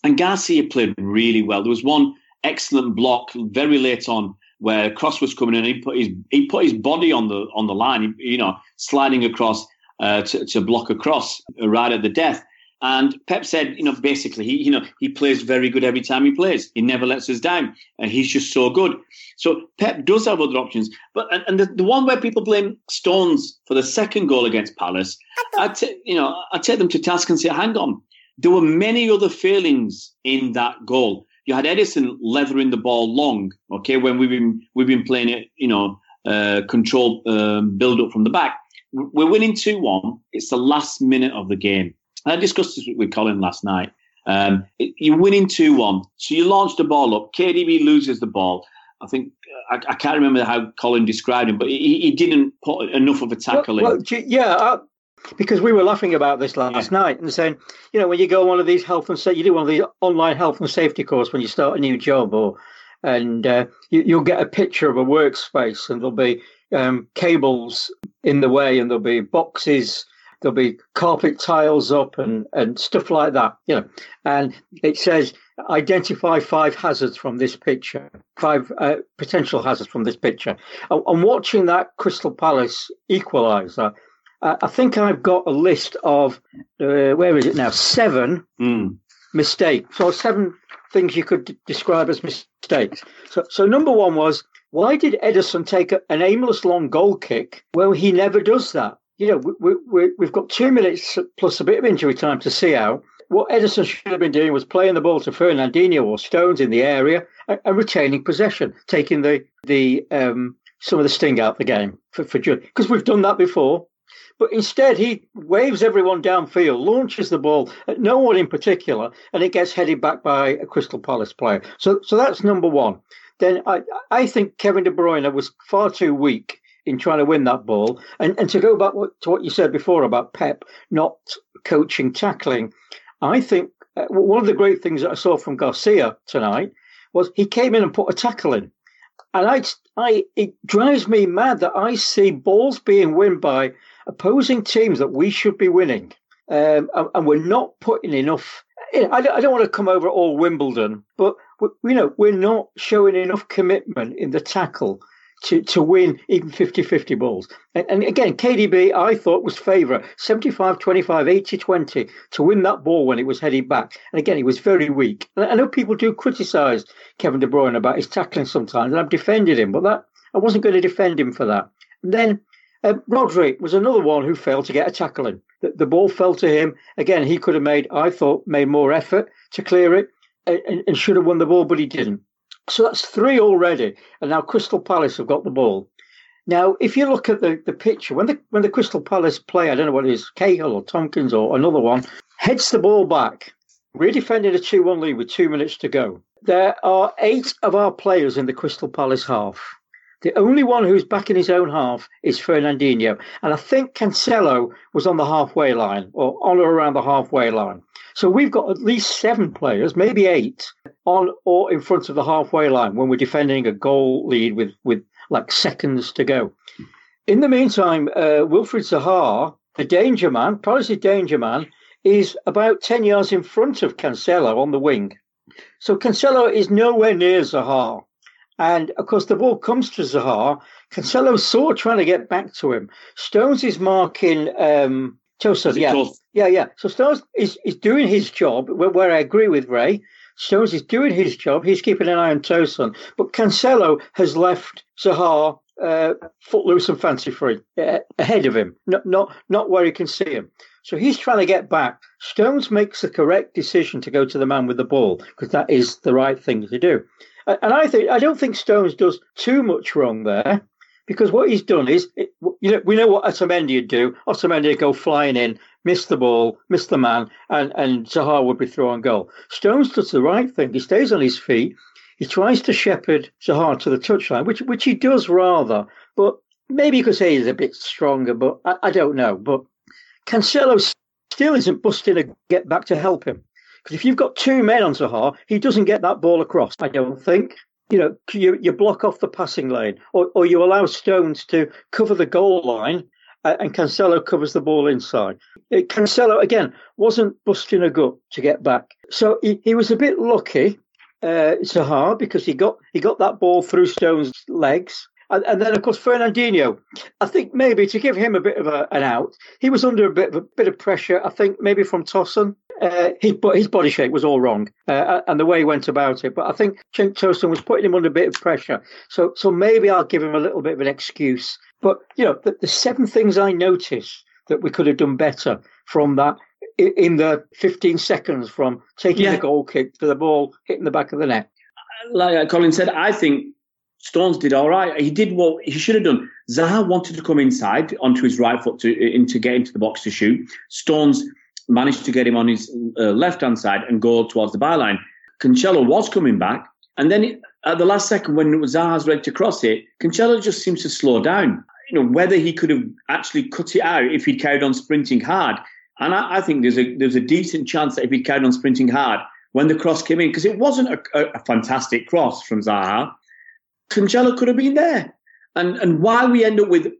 And Garcia played really well. There was one excellent block very late on where cross was coming in. He put his he put his body on the on the line. You know, sliding across uh, to to block across right at the death. And Pep said, you know, basically, he you know he plays very good every time he plays. He never lets us down, and he's just so good. So Pep does have other options, but and, and the, the one where people blame Stones for the second goal against Palace, I t- you know I take them to task and say, hang on, there were many other failings in that goal you had Ederson leathering the ball long. Okay, when we've been we've been playing it, you know, uh, controlled um, build up from the back. We're winning two one. It's the last minute of the game. I discussed this with Colin last night. Um, you're winning two one, so you launch the ball up. KDB loses the ball. I think I, I, can't remember how Colin described him, but he, he didn't put enough of a tackle well, in. Well, yeah, because we were laughing about this last yeah. night and saying, you know, when you go on one of these health and safety, you do one of these online health and safety course when you start a new job, or and uh, you, will get a picture of a workspace, and there'll be um, cables in the way, and there'll be boxes, there'll be carpet tiles up, and and stuff like that, you know, and it says identify five hazards from this picture, five uh, potential hazards from this picture. I'm watching that Crystal Palace equaliser uh, I think I've got a list of uh, where is it now? Seven mm. mistakes. So seven things you could d- describe as mistakes. So, so number one was why did Ederson take a, an aimless long goal kick? Well, he never does that. You know, we, we, we've got two minutes plus a bit of injury time to see out. What Ederson should have been doing was playing the ball to Fernandinho or Stones in the area and, and retaining possession, taking the the um, some of the sting out the game for for because we've done that before. But instead, he waves everyone downfield, launches the ball at no one in particular, and it gets headed back by a Crystal Palace player. So, so that's number one. Then I, I think Kevin De Bruyne was far too weak in trying to win that ball. And, and to go back to what you said before about Pep not coaching tackling, I think uh, one of the great things that I saw from Garcia tonight was he came in and put a tackle in. And I, I, it drives me mad that I see balls being won by opposing teams that we should be winning, um, and, and, we're not putting enough. I, don't, I, don't, want to come over all Wimbledon, but we, you know we're not showing enough commitment in the tackle to, to win even 50-50 balls. And, and, again, KDB, I thought was favourite, 75-25, 80-20 to win that ball when it was headed back. And again, he was very weak. And I know people do criticise Kevin De Bruyne about his tackling sometimes, and I've defended him, but that I wasn't going to defend him for that. And then uh, Rodri was another one who failed to get a tackle in. The, the, ball fell to him. Again, he could have made, I thought, made more effort to clear it and, and should have won the ball, but he didn't. So that's three already. And now Crystal Palace have got the ball. Now, if you look at the, the picture, when the when the Crystal Palace play, I don't know what it is, Cahill or Tomkins or another one, heads the ball back. We're defending a 2 1 lead with two minutes to go. There are eight of our players in the Crystal Palace half. The only one who's back in his own half is Fernandinho. And I think Cancelo was on the halfway line or on or around the halfway line. So we've got at least seven players, maybe eight, on or in front of the halfway line when we're defending a goal lead with, with like seconds to go. In the meantime, uh, Wilfried Zaha, the danger man, Palace's danger man, is about 10 yards in front of Cancelo on the wing. So Cancelo is nowhere near Zaha. And of course, the ball comes to Zaha. Cancelo saw trying to get back to him. Stones is marking um, Tosun. Yeah, yeah, yeah. So Stones is, is doing his job, where, where I agree with Ray. Stones is doing his job. He's keeping an eye on Tosun. But Cancelo has left Zaha uh, footloose and fancy free uh, ahead of him, not, not, not where he can see him. So he's trying to get back. Stones makes the correct decision to go to the man with the ball because that is the right thing to do. And I think I don't think Stones does too much wrong there because what he's done is, you know, we know what Otamendi would do. Otamendi would go flying in, miss the ball, miss the man, and, and Zaha would be on goal. Stones does the right thing. He stays on his feet. He tries to shepherd Zaha to the touchline, which which he does rather, but maybe you could say he's a bit stronger, but I, I don't know. But Cancelo still isn't busting a get back to help him. Because if you've got two men on Zaha, he doesn't get that ball across, I don't think. You know, you, you block off the passing lane or, or you allow Stones to cover the goal line uh, and Cancelo covers the ball inside. Uh, Cancelo, again, wasn't busting a gut to get back. So he, he was a bit lucky, uh, Zaha, because he got, he got that ball through Stones' legs and, and, then, of course, Fernandinho. I think maybe to give him a bit of a, an out, he was under a bit of a bit of pressure. I think maybe from Tosun. Uh, his, his body shape was all wrong, uh, and the way he went about it. But I think Cenk Tosun was putting him under a bit of pressure. So, so maybe I'll give him a little bit of an excuse. But you know, the, the seven things I noticed that we could have done better from that in the 15 seconds from taking yeah. the goal kick to the ball hitting the back of the net. Like Colin said, I think Stones did all right. He did what he should have done. Zaha wanted to come inside onto his right foot to in, to get into the box to shoot. Stones managed to get him on his uh, left hand side and go towards the byline. Cancelo was coming back, and then at the last second when Zaha's ready to cross it, Cancelo just seems to slow down. You know whether he could have actually cut it out if he'd carried on sprinting hard. And I, I think there's a there's a decent chance that if he'd carried on sprinting hard when the cross came in, because it wasn't a, a, a fantastic cross from Zaha Cancelo could have been there. And and why we end up with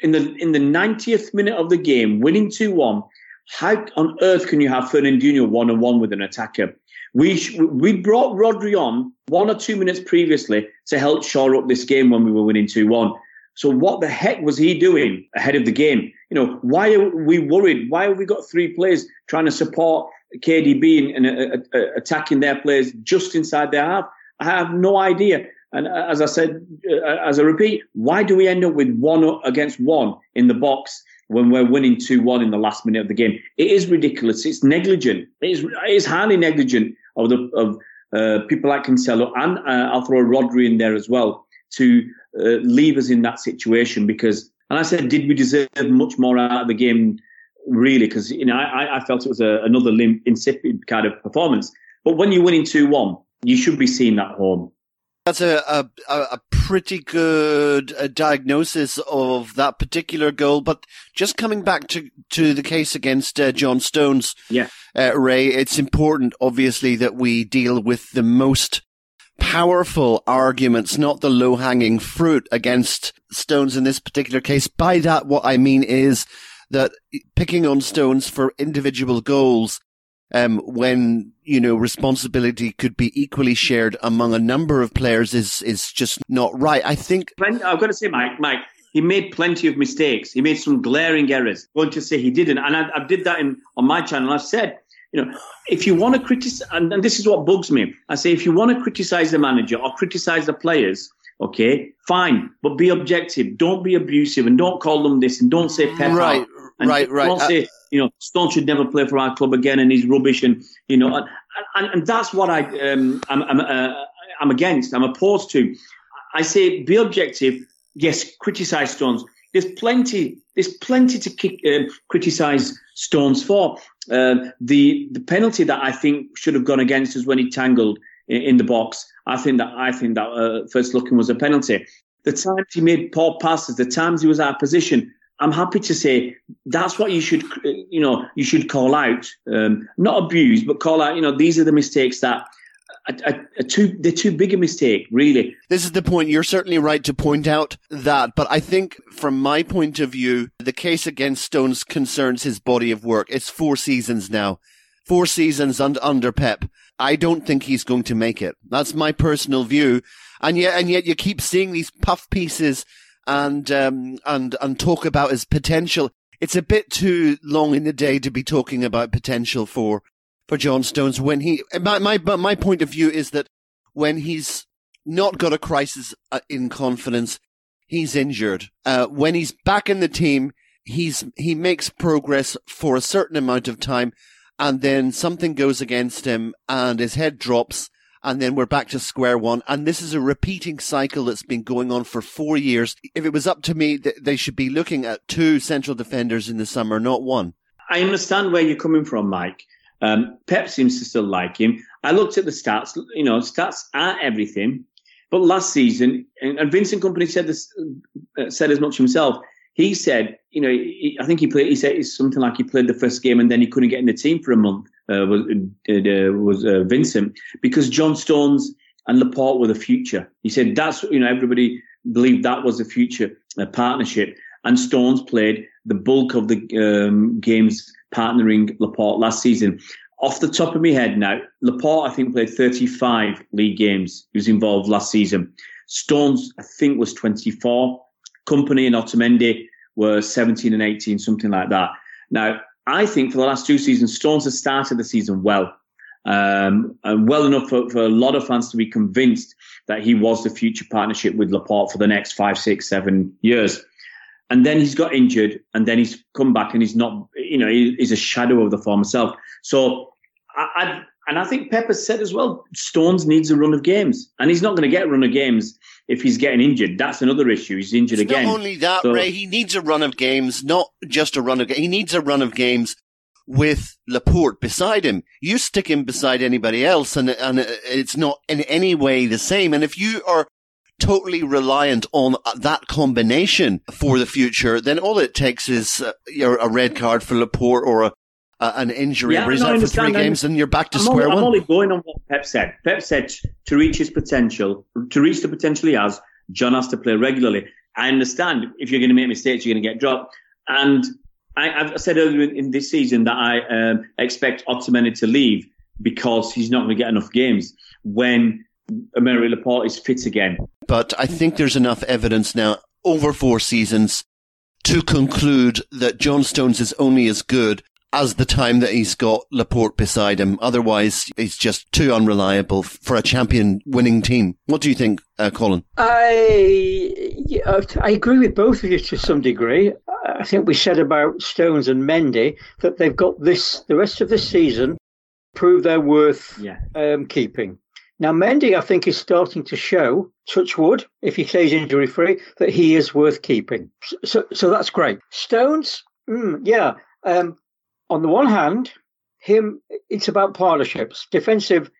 in the in the 90th minute of the game winning 2-1, how on earth can you have Fernandinho one on one with an attacker? We sh- we brought Rodri on one or two minutes previously to help shore up this game when we were winning 2-1. So what the heck was he doing ahead of the game? You know, why are we worried? Why have we got three players trying to support KDB and, and uh, uh, attacking their players just inside their half? I have no idea. And as I said, uh, as I repeat, why do we end up with one against one in the box when we're winning 2 1 in the last minute of the game? It is ridiculous. It's negligent. It is, it is highly negligent of the of uh, people like Cancelo and uh, I'll throw Rodri in there as well to uh, leave us in that situation because, and I said, did we deserve much more out of the game? Really, because you know I, I felt it was a, another limp, insipid kind of performance. But when you're winning two one, you should be seeing that home. That's a, a, a pretty good uh, diagnosis of that particular goal. But just coming back to, to the case against uh, John Stones, yeah. Uh, Ray, it's important, obviously, that we deal with the most powerful arguments, not the low hanging fruit against Stones in this particular case. By that, what I mean is that picking on Stones for individual goals um, when you know responsibility could be equally shared among a number of players is is just not right. I think I've got to say, Mike, Mike, he made plenty of mistakes. He made some glaring errors. Going to say he didn't, and I, I did that in on my channel. I've said, you know, if you want to criticize, and, and this is what bugs me. I say, if you want to criticize the manager or criticize the players, okay, fine, but be objective. Don't be abusive, and don't call them this, and don't say Pep right, and right, right. Don't say, you know, Stone should never play for our club again, and he's rubbish, and you know, and, and, and that's what I um, I'm I'm, uh, I'm against. I'm opposed to. I say be objective. Yes, criticize Stones. There's plenty. There's plenty to kick, uh, criticize Stones for. Uh, the the penalty that I think should have gone against us when he tangled in, in the box. I think that I think that uh, first looking was a penalty. the times he made poor passes, the times he was out of position, I'm happy to say that's what you should, you know, you should call out, um, not abuse, but call out. You know, these are the mistakes that are, are too they're too big a mistake, really. This is the point. You're certainly right to point out that, but I think from my point of view, the case against Stones concerns his body of work. It's four seasons now, four seasons under, under Pep. I don't think he's going to make it. That's my personal view. And yet, and yet you keep seeing these puff pieces and, um, and, and talk about his potential. It's a bit too long in the day to be talking about potential for, for John Stones when he, my, my, my point of view is that when he's not got a crisis uh, in confidence, he's injured. Uh, when he's back in the team, he's, he makes progress for a certain amount of time and then something goes against him and his head drops and then we're back to square one. And this is a repeating cycle that's been going on for four years. If it was up to me, they should be looking at two central defenders in the summer, not one. I understand where you're coming from, Mike. Um, Pep seems to still like him. I looked at the stats. You know, stats are everything. But last season, and Vincent Kompany said this, uh, said as much himself he said, you know, he, I think he played. He said it's something like he played the first game and then he couldn't get in the team for a month. Uh, was uh, was uh, Vincent because John Stones and Laporte were the future. He said that's you know everybody believed that was the future uh, partnership, and Stones played the bulk of the um, games partnering Laporte last season. Off the top of my head now, Laporte I think played 35 league games. He was involved last season. Stones I think was 24. Kompany and Otamendi were 17 and 18, something like that. Now, I think for the last two seasons, Stones has started the season well. Um, and well enough for, for a lot of fans to be convinced that he was the future partnership with Laporte for the next five, six, seven years. And then he's got injured, and then he's come back, and he's not, you know, he's a shadow of the former self. So I, I and I think Pepper said as well, Stones needs a run of games, and he's not going to get a run of games if he's getting injured. That's another issue. He's injured it's again. Not only that, so, Ray, he needs a run of games, not just a run of. Games. He needs a run of games with Laporte beside him. You stick him beside anybody else, and and it's not in any way the same. And if you are totally reliant on that combination for the future, then all it takes is uh, a red card for Laporte or a uh, an injury yeah, where no, out for three games and you're back to I'm square only, one. I'm only going on what Pep said. Pep said to reach his potential, to reach the potential he has, John has to play regularly. I understand if you're going to make mistakes, you're going to get dropped. And I, have said earlier in, in, this season that I um, expect Otamendi to leave because he's not going to get enough games when Aymeric Laporte is fit again. But I think there's enough evidence now over four seasons to conclude that John Stones is only as good as the time that he's got Laporte beside him. Otherwise, he's just too unreliable for a champion winning team. What do you think, uh, Colin? I yeah, I agree with both of you to some degree. I think we said about Stones and Mendy that they've got this the rest of the season prove their worth yeah. um, keeping. Now Mendy, I think, is starting to show, touch wood, if he stays injury free, that he is worth keeping. So, so that's great. Stones, mm, yeah. Um, on the one hand, him it's about partnerships. Defensive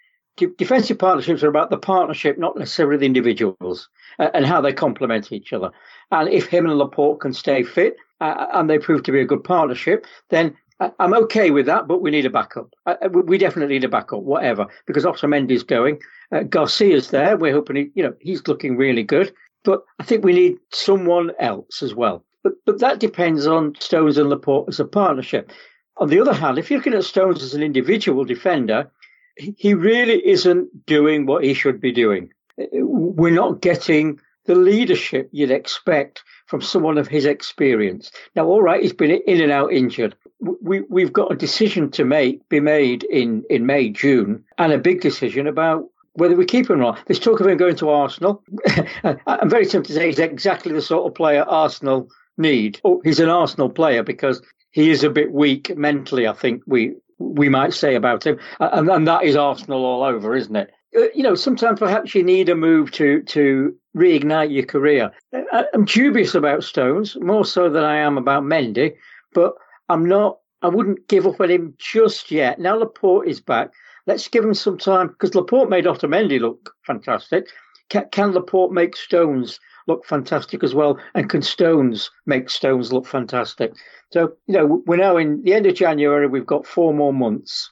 defensive partnerships are about the partnership, not necessarily the individuals, uh, and how they complement each other. And if him and Laporte can stay fit uh, and they prove to be a good partnership, then I'm okay with that. But we need a backup. Uh, we definitely need a backup, whatever, because Otamendi's going. Uh, Garcia's there. We're hoping he, you know he's looking really good. But I think we need someone else as well. But but that depends on Stones and Laporte as a partnership. On the other hand, if you're looking at Stones as an individual defender, he really isn't doing what he should be doing. We're not getting the leadership you'd expect from someone of his experience. Now, all right, he's been in and out injured. We, we've got a decision to make, be made in, in May, June, and a big decision about whether we keep him or not. There's talk of him going to Arsenal. I'm very tempted to say he's exactly the sort of player Arsenal need. Oh, he's an Arsenal player because he is a bit weak mentally. I think we we might say about him, and, and that is Arsenal all over, isn't it? Uh, you know, sometimes perhaps you need a move to to reignite your career. Uh, I'm dubious about Stones more so than I am about Mendy, but I'm not. I wouldn't give up on him just yet. Now Laporte is back. Let's give him some time because Laporte made Otamendi look fantastic. Can, can Laporte make Stones look fantastic as well, and can Stones make Stones look fantastic? So you know we're now in the end of January. We've got four more months.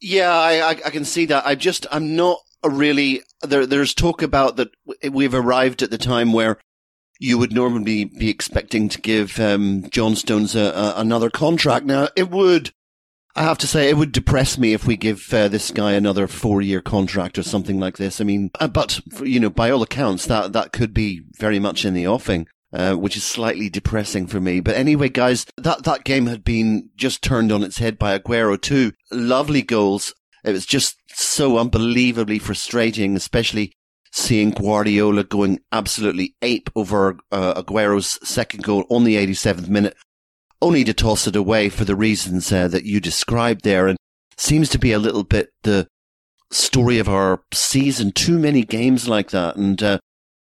Yeah, I, I, can see that. I just I'm not really there. There's talk about that we've arrived at the time where you would normally be expecting to give um, John Stones a, a, another contract. Now it would I have to say, it would depress me if we give uh, this guy another four-year contract or something like this. I mean, uh, but you know, by all accounts, that that could be very much in the offing. Uh, which is slightly depressing for me. But anyway, guys, that, that game had been just turned on its head by Aguero too. Lovely goals. It was just so unbelievably frustrating, especially seeing Guardiola going absolutely ape over uh, Aguero's second goal on the 87th minute only to toss it away for the reasons uh, that you described there. And seems to be a little bit the story of our season. Too many games like that. And uh,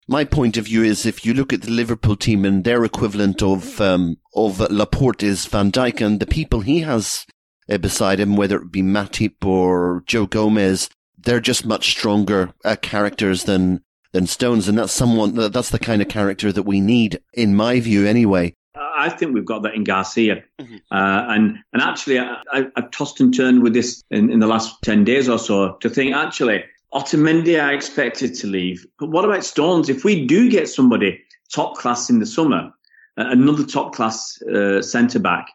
my point of view is if you look at the Liverpool team and their equivalent of um, of Laporte is Van Dijk and the people he has uh, beside him, whether it be Matip or Joe Gomez, they're just much stronger uh, characters than than Stones, and that's someone that's the kind of character that we need, in my view, anyway. I think we've got that in Garcia. Mm-hmm. Uh, and and actually, I, have tossed and turned with this in, in the last 10 days or so to think, actually, Otamendi I expected to leave. But what about Stones? If we do get somebody top class in the summer, uh, another top class uh, centre back,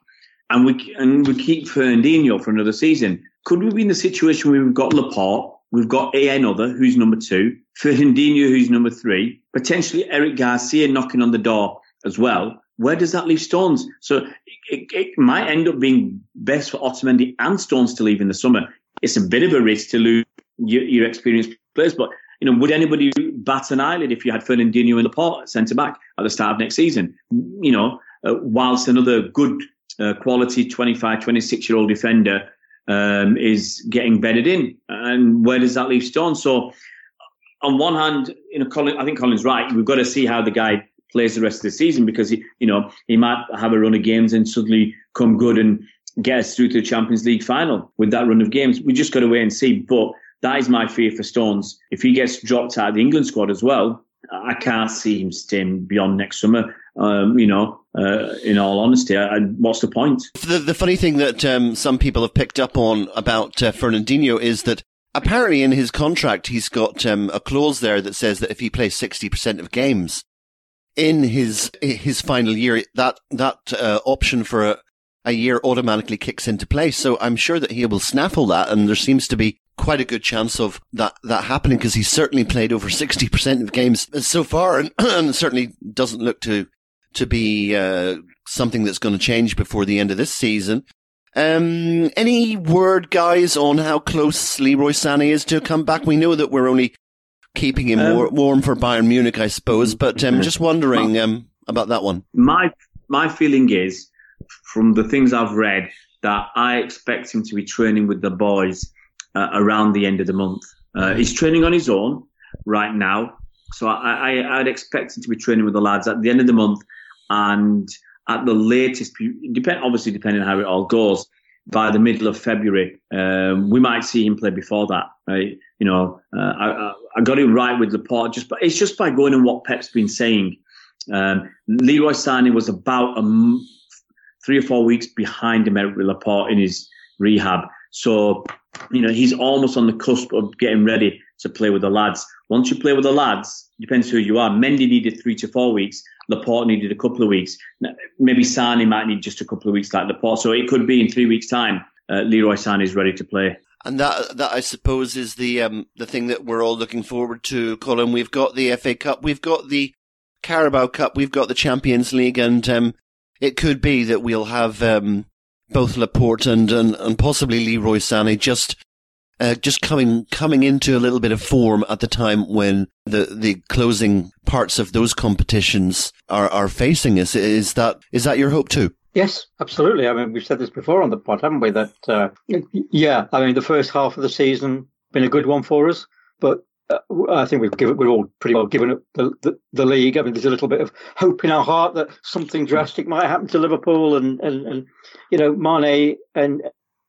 and we and we keep Fernandinho for another season, could we be in the situation where we've got Laporte, we've got another who's number two, Fernandinho who's number three, potentially Eric Garcia knocking on the door as well, where does that leave Stones? So it, it, might end up being best for Otamendi and Stones to leave in the summer. It's a bit of a risk to lose your, your experienced players, but you know, would anybody bat an eyelid if you had Fernandinho in the pot centre back at the start of next season? You know, uh, whilst another good uh, quality 25, 26 year old defender um, is getting bedded in, and where does that leave Stones? So, on one hand, you know, Colin, I think Colin's right. We've got to see how the guy plays the rest of the season because he, you know, he might have a run of games and suddenly come good and get us through to the Champions League final with that run of games. We just got to wait and see. But that is my fear for Stones. If he gets dropped out of the England squad as well, I can't see him staying beyond next summer. Um, you know, uh, in all honesty, I, I, what's the point? The, the funny thing that um, some people have picked up on about uh, Fernandinho is that apparently in his contract he's got um, a clause there that says that if he plays 60% of games, in his his final year, that that uh, option for a, a year automatically kicks into place. So I'm sure that he will snaffle that, and there seems to be quite a good chance of that that happening because he's certainly played over sixty percent of games so far, and, and certainly doesn't look to to be uh, something that's going to change before the end of this season. Um, any word, guys, on how close Leroy Sané is to come back? We know that we're only keeping him um, war- warm for Bayern Munich, I suppose. But um, just wondering um, about that one. My my feeling is, from the things I've read, that I expect him to be training with the boys uh, around the end of the month. Uh, he's training on his own right now, so I, I I'd expect him to be training with the lads at the end of the month, and at the latest, depend obviously depending on how it all goes by the middle of February. Um, we might see him play before that. Right? You know, uh, I, I, got it right with Laporte. Just, but it's just by going on what Pep's been saying. Um, Leroy Sané was about a three or four weeks behind Aymeric Laporte in his rehab. So, you know, he's almost on the cusp of getting ready to play with the lads. Once you play with the lads, depends who you are. Mendy needed three to four weeks. Laporte needed a couple of weeks. Maybe Sané might need just a couple of weeks like Laporte. So it could be in three weeks' time, uh, Leroy Sané is ready to play. And that, that I suppose is the, um, the thing that we're all looking forward to, Colin. We've got the FA Cup, we've got the Carabao Cup, we've got the Champions League, and, um, it could be that we'll have, um, both Laporte and, and, and possibly Leroy Sané just uh, just coming coming into a little bit of form at the time when the the closing parts of those competitions are are facing us. Is that is that your hope too? Yes, absolutely. I mean, we've said this before on the pod, haven't we? That uh, yeah, I mean, the first half of the season been a good one for us, but uh, I think we've given, we're all pretty well given up the, the, the, league. I mean, there's a little bit of hope in our heart that something drastic might happen to Liverpool, and and, and you know, Mane and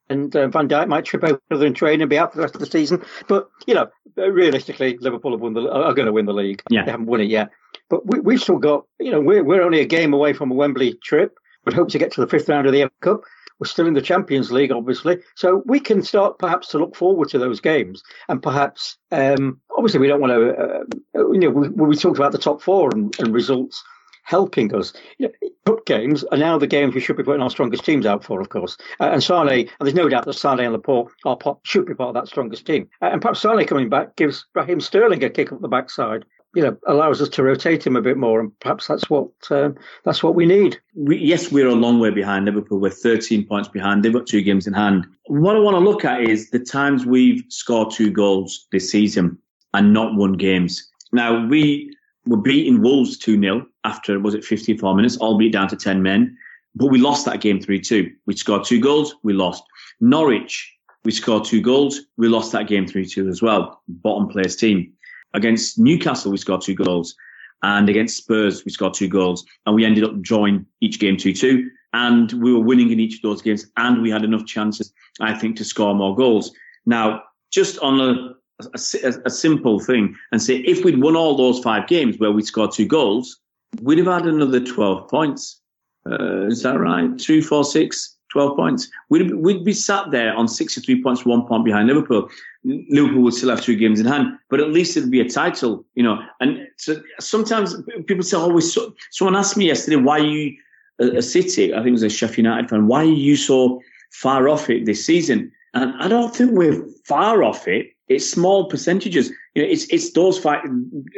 and uh, Van Dijk might trip over in training and be out for the rest of the season. But you know, realistically, Liverpool have won the are going to win the league. Yeah. They haven't won it yet, but we, we've still got. You know, we're we're only a game away from a Wembley trip. We'd hope to get to the fifth round of the FA Cup. We're still in the Champions League, obviously, so we can start perhaps to look forward to those games, and perhaps, um, obviously, we don't want to. Uh, you know, we, we talked about the top four and, and results helping us. You know, cup games are now the games we should be putting our strongest teams out for, of course. Uh, and Sane, and there's no doubt that Sane and Laporte are part, should be part of that strongest team. Uh, and perhaps Sane coming back gives Raheem Sterling a kick up the backside. You know, allows us to rotate him a bit more, and perhaps that's what um, that's what we need. We, yes, we're a long way behind Liverpool. We're 13 points behind. They've got two games in hand. What I want to look at is the times we've scored two goals this season and not won games. Now we were beating Wolves 2 0 after, was it 54 minutes, albeit down to 10 men. But we lost that game 3 2. We scored two goals, we lost. Norwich, we scored two goals, we lost that game 3 2 as well. Bottom place team. Against Newcastle, we scored two goals. And against Spurs, we scored two goals. And we ended up drawing each game 2 2. And we were winning in each of those games. And we had enough chances, I think, to score more goals. Now, just on a a, a, simple thing and say if we'd won all those five games where we scored two goals, we'd have had another 12 points. Uh, is that right? Two, four, six, 12 points. We'd, we'd be sat there on 63 points, one point behind Liverpool. Liverpool would still have two games in hand, but at least it'd be a title, you know. And so sometimes people say, oh, so, someone asked me yesterday, why are you a, a City? I think it was a Sheffield United fan. Why are you so far off it this season? And I don't think we're far off it it's small percentages. You know, it's it's those five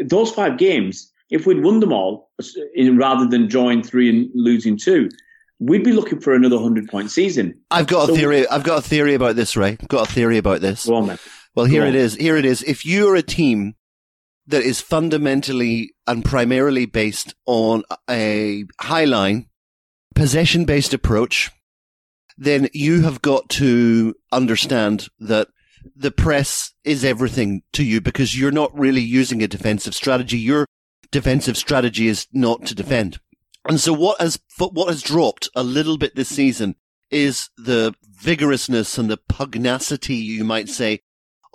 those five games. If we'd won them all, in, rather than drawing three and losing two, we'd be looking for another hundred point season. I've got so, a theory. I've got a theory about this, Ray. I've got a theory about this. On, well, here it is. Here it is. If you're a team that is fundamentally and primarily based on a high line, possession based approach, then you have got to understand that the press is everything to you because you're not really using a defensive strategy. Your defensive strategy is not to defend. And so what has, what has dropped a little bit this season is the vigorousness and the pugnacity, you might say,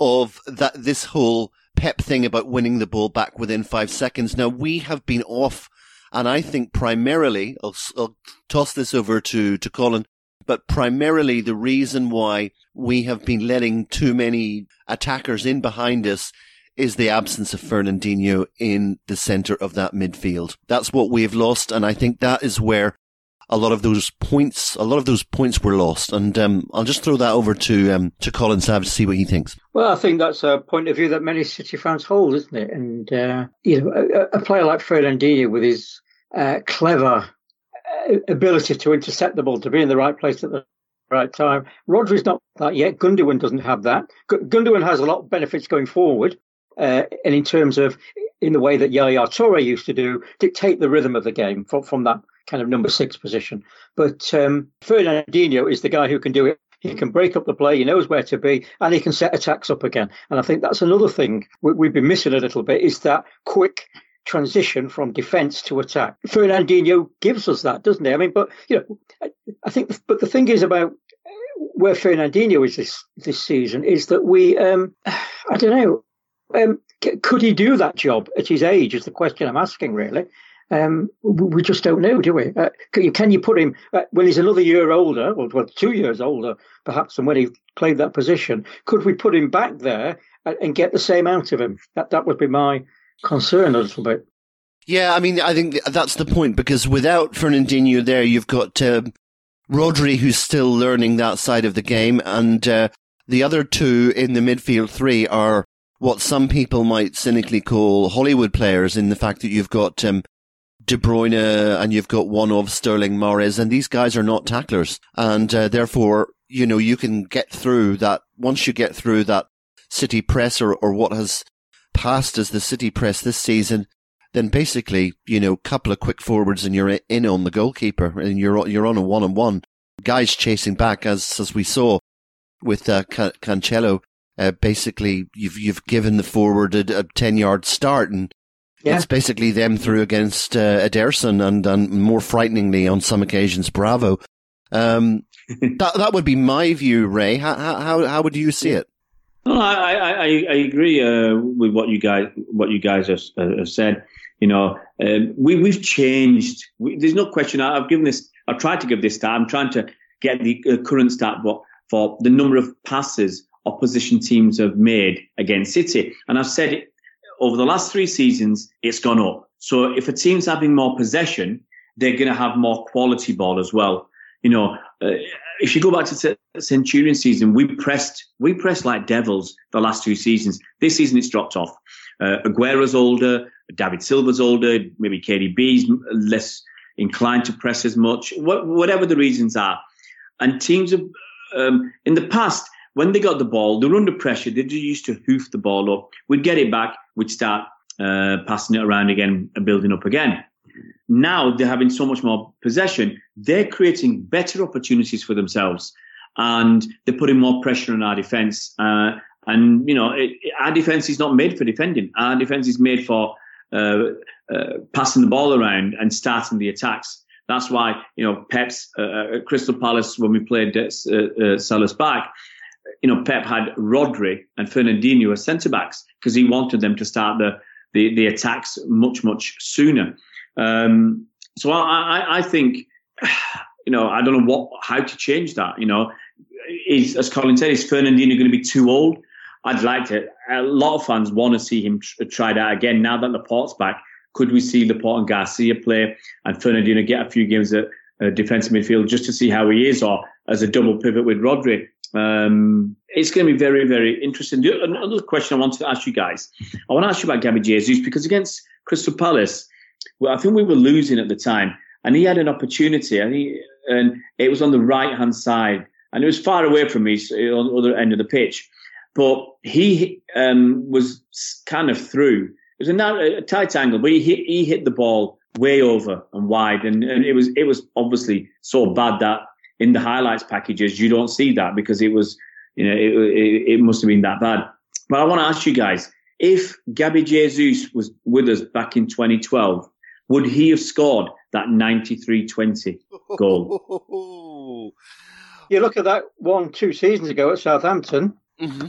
of that, this whole pep thing about winning the ball back within five seconds. Now we have been off and I think primarily, I'll, I'll toss this over to, to Colin, but primarily the reason why we have been letting too many attackers in behind us is the absence of Fernandinho in the center of that midfield. That's what we've lost. And I think that is where a lot of those points, a lot of those points were lost. And um, I'll just throw that over to um, to Colin Savage to see what he thinks. Well, I think that's a point of view that many City fans hold, isn't it? And uh, you know, a, a, player like Fernandinho with his uh, clever ability to intercept the ball, to be in the right place at the right time. Rodri's not that yet. Gundogan doesn't have that. Gundogan has a lot of benefits going forward, uh, and in terms of in the way that Yaya Toure used to do, dictate the rhythm of the game from, from that kind of number six position. But um, Fernandinho is the guy who can do it. He can break up the play. He knows where to be, and he can set attacks up again. And I think that's another thing we, have been missing a little bit is that quick transition from defence to attack. Fernandinho gives us that, doesn't he? I mean, but you know, I think. But the thing is about where Fernandinho is this this season is that we, um, I don't know, um, c- could he do that job at his age? Is the question I'm asking really. Um, we just don't know, do we? Uh, can, you, put him uh, when he's another year older, or well, two years older, perhaps, than when he played that position? Could we put him back there and, and get the same out of him? That that would be my concern a little bit. Yeah, I mean, I think that's the point because without Fernandinho there, you've got uh, Rodri who's still learning that side of the game, and uh, the other two in the midfield three are what some people might cynically call Hollywood players in the fact that you've got um, De Bruyne and you've got one of Sterling Mahrez, and these guys are not tacklers, and uh, therefore, you know, you can get through that once you get through that City press or, or what has passed as the City press this season, then basically, you know, couple of quick forwards and you're in on the goalkeeper and you're, you're on a one on one. Guys chasing back as, as we saw with, uh, Cancelo. Uh, basically, you've, you've given the forward a, a 10 yard start and yeah. it's basically them through against, uh, Ederson and, and more frighteningly on some occasions, Bravo. Um, that that would be my view, Ray. How how how would you see it? No, I I, I agree uh, with what you guys what you guys have, uh, have said. You know, um, we we've changed. We, there's no question. I, have given this. I've tried to give this stat. I'm trying to get the uh, current stat, but for the number of passes opposition teams have made against City, and I've said it over the last three seasons, it's gone up. So if a team's having more possession, they're going to have more quality ball as well. You know, uh, if you go back to the Centurion season, we pressed we pressed like devils the last two seasons. This season it's dropped off. Uh, Aguero's older, David Silva's older, maybe KDB's less inclined to press as much. What, whatever the reasons are, and teams have um, in the past when they got the ball, they were under pressure. They just used to hoof the ball up. We'd get it back. We'd start uh, passing it around again and building up again. Now they're having so much more possession. They're creating better opportunities for themselves, and they're putting more pressure on our defense. Uh, and you know, it, our defense is not made for defending. Our defense is made for uh, uh passing the ball around and starting the attacks. That's why you know Pep's uh, uh, Crystal Palace when we played uh, uh, Selhurst Park, you know Pep had Rodri and Fernandinho as centre backs because he wanted them to start the, the the attacks much much sooner. Um, so I, I think you know I don't know what how to change that. You know, is as Colin said, is Fernandinho going to be too old? I'd like to. A lot of fans want to see him try that again now that Laporte's back could we see Laporte and Garcia play and Fernandinho get a few games at uh, defensive midfield just to see how he is, or as a double pivot with Rodri? Um, it's going to be very, very interesting. Another question I wanted to ask you guys. I want to ask you about Gabby Jesus because against Crystal Palace, well, I think we were losing at the time, and he had an opportunity, and, he, and it was on the right hand side, and it was far away from me on the other end of the pitch. But he um, was kind of through It was a, a tight angle, but he hit, he hit the ball way over and wide, and, and it was it was obviously so bad that in the highlights packages you don't see that because it was you know it, it, it must have been that bad. But I want to ask you guys if Gabby Jesus was with us back in 2012, would he have scored that 93-20 goal? You look at that one two seasons ago at Southampton. Mm-hmm.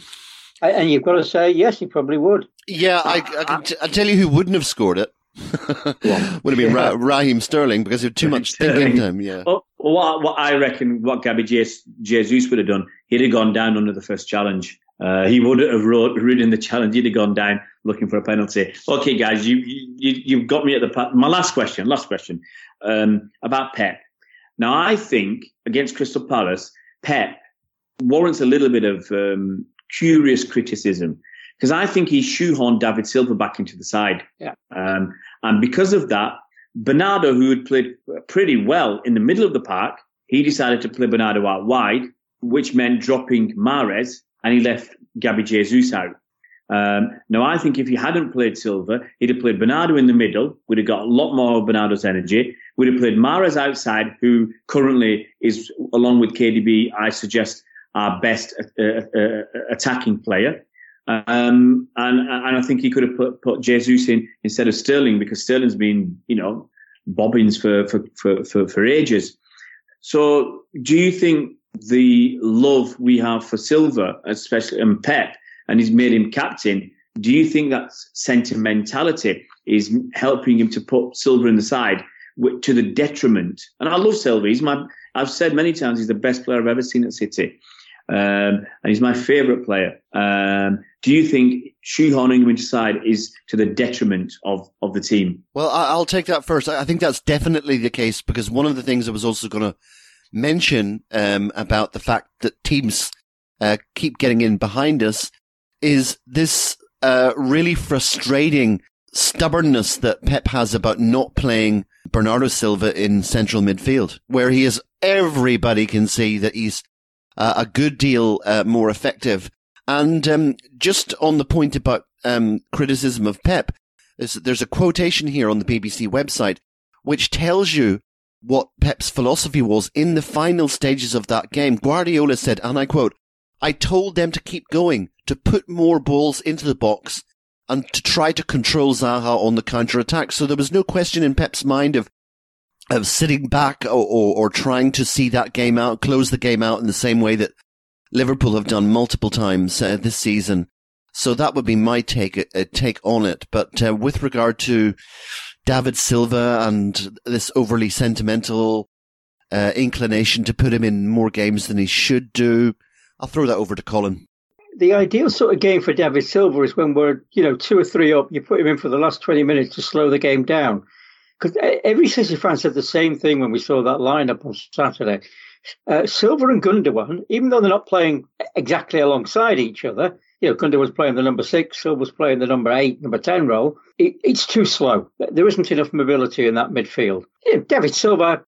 And you've got to say, yes, he probably would. Yeah, I, I can t- I'll tell you who wouldn't have scored it. would have been Ra- Raheem Sterling because of too much thinking time. Yeah. Well, what, what I reckon, what Gabby Jesus would have done, he'd have gone down under the first challenge. Uh, he would have rode, ridden the challenge. He'd have gone down looking for a penalty. Okay, guys, you you you've got me at the my last question. Last question um, about Pep. Now, I think against Crystal Palace, Pep warrants a little bit of um, curious criticism because I think he shoehorned David Silva back into the side. Yeah. Um, and because of that, Bernardo, who had played pretty well in the middle of the park, he decided to play Bernardo out wide, which meant dropping Mahrez, and he left Gabby Jesus out. Um, now, I think if he hadn't played Silva, he'd have played Bernardo in the middle, would have got a lot more of Bernardo's energy, would have played Mahrez outside, who currently is, along with KDB, I suggest, our best uh, uh, attacking player. Um, and and I think he could have put, put Jesus in instead of Sterling because Sterling's been you know bobbins for for for for, for ages. So do you think the love we have for Silva, especially and Pep, and he's made him captain? Do you think that sentimentality is helping him to put Silva in the side to the detriment? And I love Silva. He's my I've said many times he's the best player I've ever seen at City. Um, and he's my favourite player. Um, do you think shoehorning him side is to the detriment of, of the team? Well, I'll take that first. I think that's definitely the case because one of the things I was also going to mention um, about the fact that teams uh, keep getting in behind us is this uh, really frustrating stubbornness that Pep has about not playing Bernardo Silva in central midfield, where he is everybody can see that he's uh, a good deal uh, more effective. And um, just on the point about um, criticism of Pep, there's, there's a quotation here on the BBC website which tells you what Pep's philosophy was in the final stages of that game. Guardiola said, and I quote, I told them to keep going, to put more balls into the box, and to try to control Zaha on the counter attack. So there was no question in Pep's mind of of sitting back or, or, or trying to see that game out, close the game out in the same way that Liverpool have done multiple times uh, this season. So that would be my take uh, take on it. But uh, with regard to David Silva and this overly sentimental uh, inclination to put him in more games than he should do, I'll throw that over to Colin. The ideal sort of game for David Silva is when we're you know two or three up, you put him in for the last twenty minutes to slow the game down. Because every City fan said the same thing when we saw that lineup on Saturday. Uh, Silva and Gundogan, even though they're not playing exactly alongside each other, you know, Gundogan was playing the number six, Silva was playing the number eight, number 10 role. It, it's too slow. There isn't enough mobility in that midfield. You know, David Silva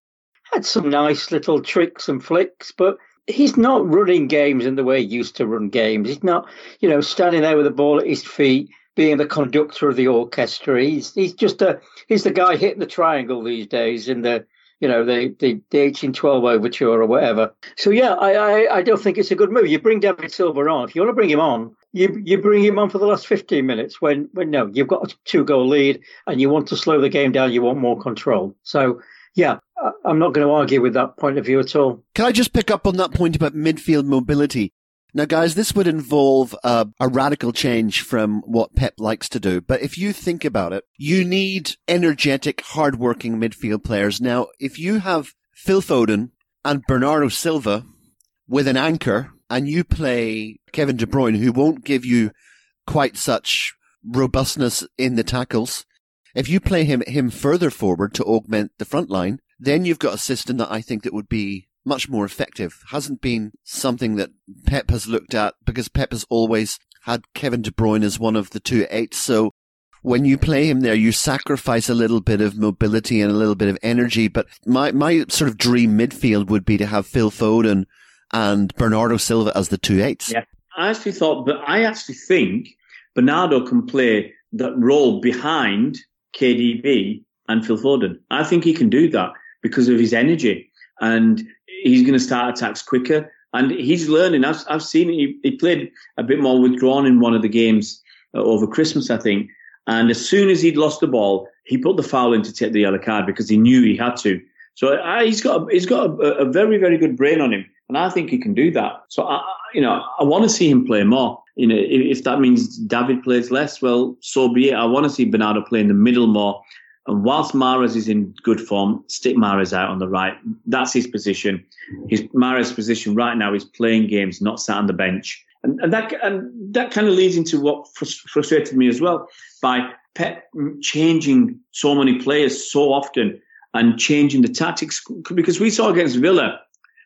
had some nice little tricks and flicks, but he's not running games in the way he used to run games. He's not, you know, standing there with the ball at his feet, being the conductor of the orchestra. He's he's just a he's the guy hitting the triangle these days in the you know, the, the, the 1812 overture or whatever. So, yeah, I, I, I don't think it's a good move. You bring David Silva on. If you want to bring him on, you, you bring him on for the last 15 minutes when, when no, you've got a two goal lead and you want to slow the game down. You want more control. So, yeah, I'm not going to argue with that point of view at all. Can I just pick up on that point about midfield mobility? Now, guys, this would involve uh, a radical change from what Pep likes to do. But if you think about it, you need energetic, hardworking midfield players. Now, if you have Phil Foden and Bernardo Silva with an anchor, and you play Kevin De Bruyne, who won't give you quite such robustness in the tackles, if you play him him further forward to augment the front line, then you've got a system that I think that would be much more effective. Hasn't been something that Pep has looked at because Pep has always had Kevin De Bruyne as one of the two eights. So when you play him there, you sacrifice a little bit of mobility and a little bit of energy. But my, my sort of dream midfield would be to have Phil Foden and Bernardo Silva as the two eights. Yeah. I actually thought, but I actually think Bernardo can play that role behind KDB and Phil Foden. I think he can do that because of his energy. And he's going to start attacks quicker. And he's learning. I've, I've seen he, he played a bit more withdrawn in one of the games uh, over Christmas, I think. And as soon as he'd lost the ball, he put the foul in to take the yellow card because he knew he had to. So uh, he's got a, he's got a, a, very very good brain on him, and I think he can do that. So I, you know I want to see him play more. You know if, if that means David plays less, well so be it. I want to see Bernardo play in the middle more and whilst Mahrez is in good form, stick Mahrez out on the right. That's his position. His Mahrez's position right now is playing games, not sat on the bench. And, and that and that kind of leads into what frustrated me as well by Pep changing so many players so often and changing the tactics because we saw against Villa,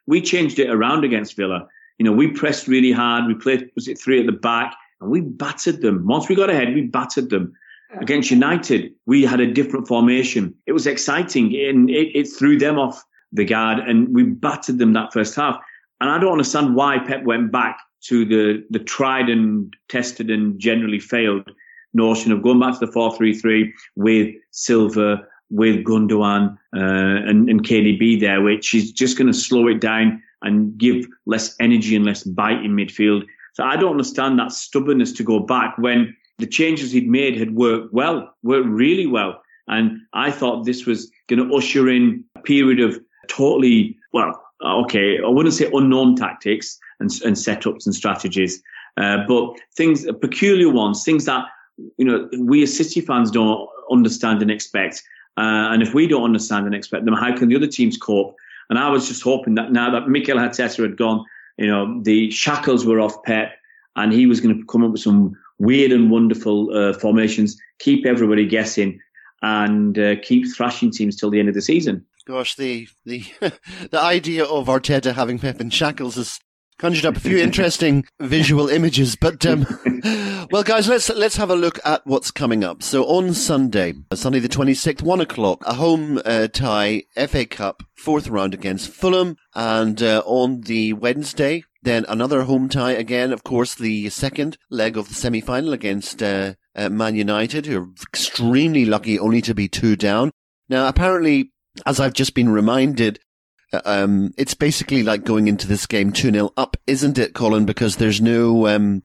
we changed it around against Villa. You know, we pressed really hard. We played was it three at the back, and we battered them. Once we got ahead, we battered them. Against United, we had a different formation. It was exciting and it, it threw them off the guard and we battered them that first half. And I don't understand why Pep went back to the, the tried and tested and generally failed notion of going back to the 4-3-3 with Silva, with Gundogan, uh, and, and KDB there, which is just going to slow it down and give less energy and less bite in midfield. So I don't understand that stubbornness to go back when the changes he'd made had worked well, worked really well. And I thought this was going to usher in a period of totally, well, okay, I wouldn't say unknown tactics and, and setups and strategies, uh, but things, peculiar ones, things that, you know, we as City fans don't understand and expect. Uh, and if we don't understand and expect them, how can the other teams cope? And I was just hoping that now that Mikel Arteta had gone, you know, the shackles were off Pep and he was going to come up with some weird and wonderful uh, formations, keep everybody guessing, and uh, keep thrashing teams till the end of the season. Gosh, the the the idea of Arteta having Pep in shackles has conjured up a few interesting visual images. But um, well, guys, let's let's have a look at what's coming up. So on Sunday, Sunday the twenty sixth, one o'clock, a home uh, tie FA Cup fourth round against Fulham, and uh, on the Wednesday, then another home tie again, of course, the second leg of the semi-final against uh, uh, Man United, who are extremely lucky only to be two down. Now, apparently, as I've just been reminded, uh, um, it's basically like going into this game 2-0 up, isn't it, Colin? Because there's no um,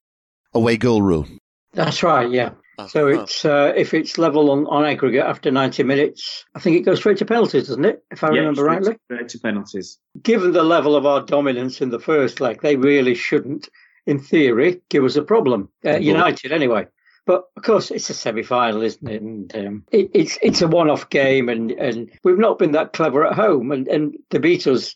away goal rule. That's right, yeah. So it's uh, if it's level on, on aggregate after 90 minutes, I think it goes straight to penalties, doesn't it? If I yeah, remember straight rightly. Straight to penalties. Given the level of our dominance in the first leg, they really shouldn't, in theory, give us a problem. Uh, United, anyway. But of course, it's a semi-final, isn't it? And um, it, it's it's a one-off game, and, and we've not been that clever at home, and and to beat us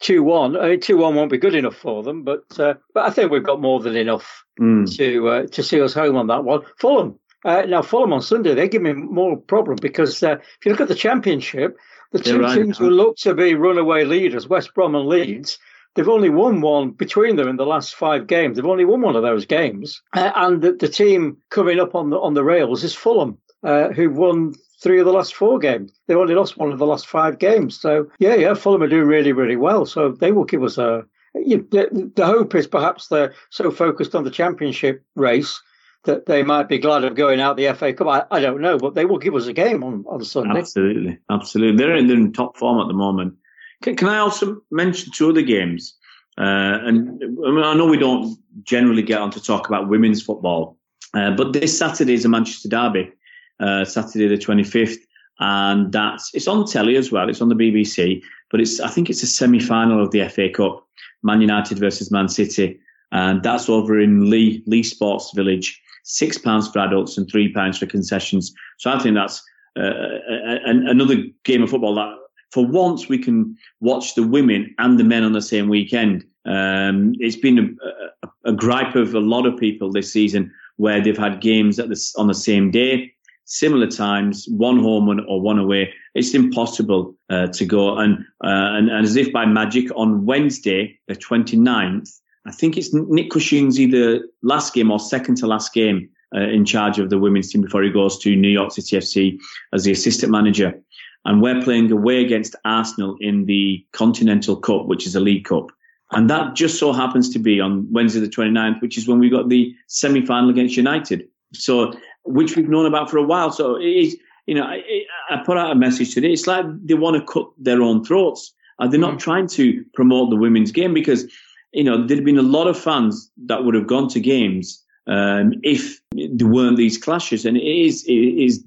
two one, I mean, two one won't be good enough for them, but uh, but I think we've got more than enough mm. to uh, to see us home on that one. Fulham. Uh, now Fulham on Sunday, they give me more problem because uh, if you look at the championship, the two right. teams who look to be runaway leaders, West Brom and Leeds, They've only won one between them in the last five games. They've only won one of those games, uh, and the, the, team coming up on the on the rails is Fulham, uh, who've won three of the last four games. They've only lost one of the last five games. So yeah, yeah, Fulham are doing really, really well. So they will give us a. You the, the hope is perhaps they're so focused on the championship race that they might be glad of going out the FA Cup. I, I don't know, but they will give us a game on, on Sunday. Absolutely, absolutely. They're in, they're in top form at the moment. Can, can I also mention two other games? Uh, and I, mean, I, know we don't generally get on to talk about women's football, uh, but this Saturday is a Manchester derby, uh, Saturday the 25th, and that's it's on telly as well. It's on the BBC, but it's I think it's a semi-final of the FA Cup, Man United versus Man City, and that's over in Leigh Leigh Sports Village. Six pounds for adults and three pounds for concessions. So I think that's uh, a, a, another game of football that for once we can watch the women and the men on the same weekend. Um, it's been a, a, a, gripe of a lot of people this season where they've had games at the, on the same day, similar times, one home or one away. It's impossible uh, to go. And, uh, and, and as if by magic, on Wednesday, the 29th, I think it's Nick Cushing's either last game or second to last game uh, in charge of the women's team before he goes to New York City FC as the assistant manager and we're playing away against Arsenal in the Continental Cup, which is a League Cup. And that just so happens to be on Wednesday the 29th, which is when we got the semi final against United. So, which we've known about for a while. So it is, you know, I, I put out a message today. It's like they want to cut their own throats. Uh, they're not mm. trying to promote the women's game because, you know, there'd been a lot of fans that would have gone to games um, if there weren't these clashes. And it is, it is,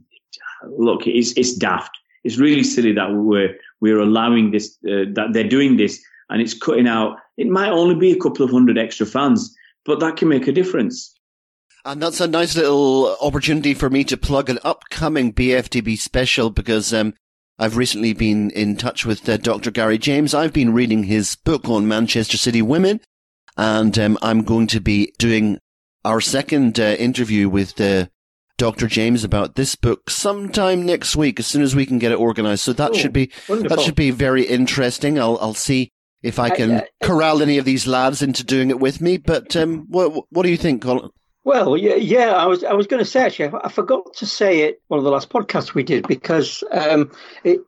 look, it's, it's daft it's really silly that we're we're allowing this uh, that they're doing this and it's cutting out. It might only be a couple of hundred extra fans, but that can make a difference. And that's a nice little opportunity for me to plug an upcoming BFTB special because um, I've recently been in touch with uh, Dr. Gary James. I've been reading his book on Manchester City women, and um, I'm going to be doing our second uh, interview with the Dr. James about this book sometime next week, as soon as we can get it organized. So that should be wonderful. that should be very interesting. I'll I'll see if I can I, uh, corral any of these lads into doing it with me. But um, what what do you think, Colin? Well, yeah, yeah. I was I was going to say actually, I forgot to say it one of the last podcasts we did because um,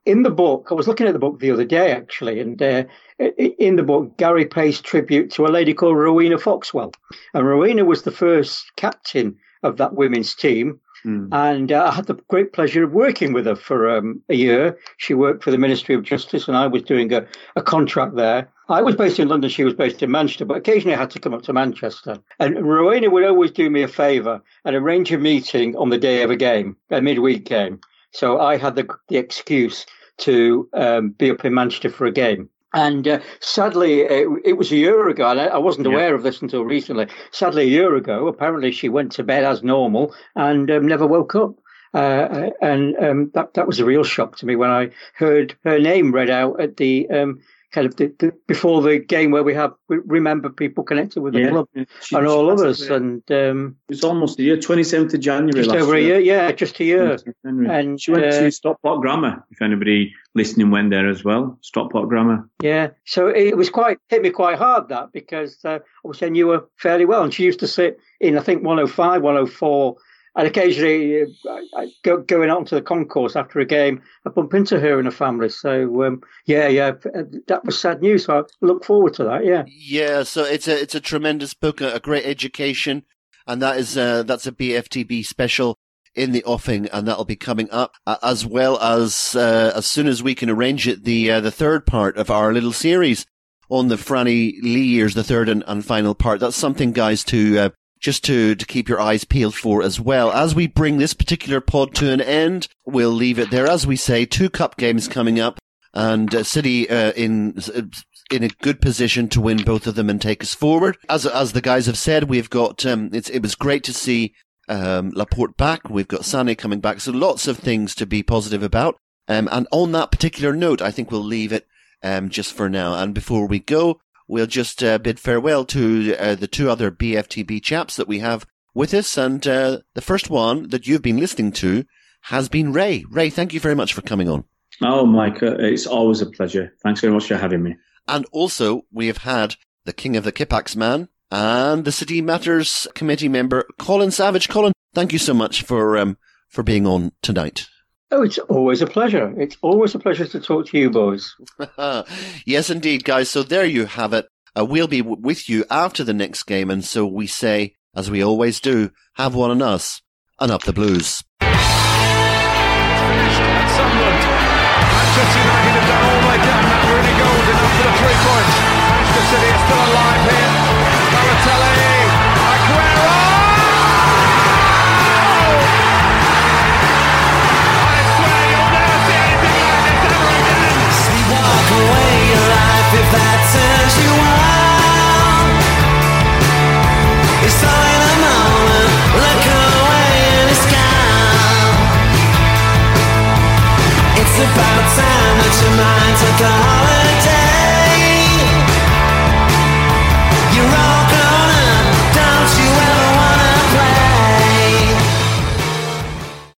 in the book I was looking at the book the other day actually, and uh, in the book Gary pays tribute to a lady called Rowena Foxwell, and Rowena was the first captain of that women's team. Mm. And uh, I had the great pleasure of working with her for um, a year. She worked for the Ministry of Justice, and I was doing a, a contract there. I was based in London, she was based in Manchester, but occasionally I had to come up to Manchester. And Rowena would always do me a favour and arrange a meeting on the day of a game, a midweek game. So I had the, the excuse to um, be up in Manchester for a game. And uh, sadly, it, it, was a year ago, and I, I wasn't yeah. aware of this until recently. Sadly, a year ago, apparently she went to bed as normal and um, never woke up. Uh, and um, that that was a real shock to me when I heard her name read out at the um, kind of the, the, before the game where we have we remember people connected with the yeah. club she, and all others. And um, it's almost a year, twenty seventh of January. Just over year. a year, yeah, just a year. And she went uh, to Stockport Grammar. If anybody listening went there as well, Stockport Grammar. Yeah, so it was quite hit me quite hard that because uh, obviously I knew her fairly well, and she used to sit in I think 105, 104 and occasionally, uh, going out to the concourse after a game, I bump into her and her family. So um, yeah, yeah, that was sad news. So I look forward to that. Yeah, yeah. So it's a it's a tremendous book, a, great education, and that is uh, that's a BFTB special in the offing, and that'll be coming up uh, as well as uh, as soon as we can arrange it. The uh, the third part of our little series on the Franny Lee years, the third and, and final part. That's something, guys, to uh, just to, to keep your eyes peeled for as well. As we bring this particular pod to an end, we'll leave it there. As we say, two cup games coming up and uh, City uh, in in a good position to win both of them and take us forward. As as the guys have said, we've got um, it was great to see um, Laporte back. We've got Sané coming back, so lots of things to be positive about. Um, and on that particular note, I think we'll leave it um, just for now. And before we go, we'll just uh, bid farewell to uh, the two other BFTB chaps that we have with us. And uh, the first one that you've been listening to has been Ray. Ray, thank you very much for coming on. Oh, Mike, uh, it's always a pleasure. Thanks very much for having me. And also, we have had the King of the Kippax man and the City Matters committee member, Colin Savage. Colin, thank you so much for um, for being on tonight. Oh, it's always a pleasure. It's always a pleasure to talk to you boys. yes, indeed, guys. So there you have it. Uh, we'll be w- with you after the next game, and so we say, as we always do, have one on us and up the blues. Manchester United have done all they can. That Rooney goal enough for the three points. Manchester City are still alive here. Balotelli, about time that your mind took a holiday.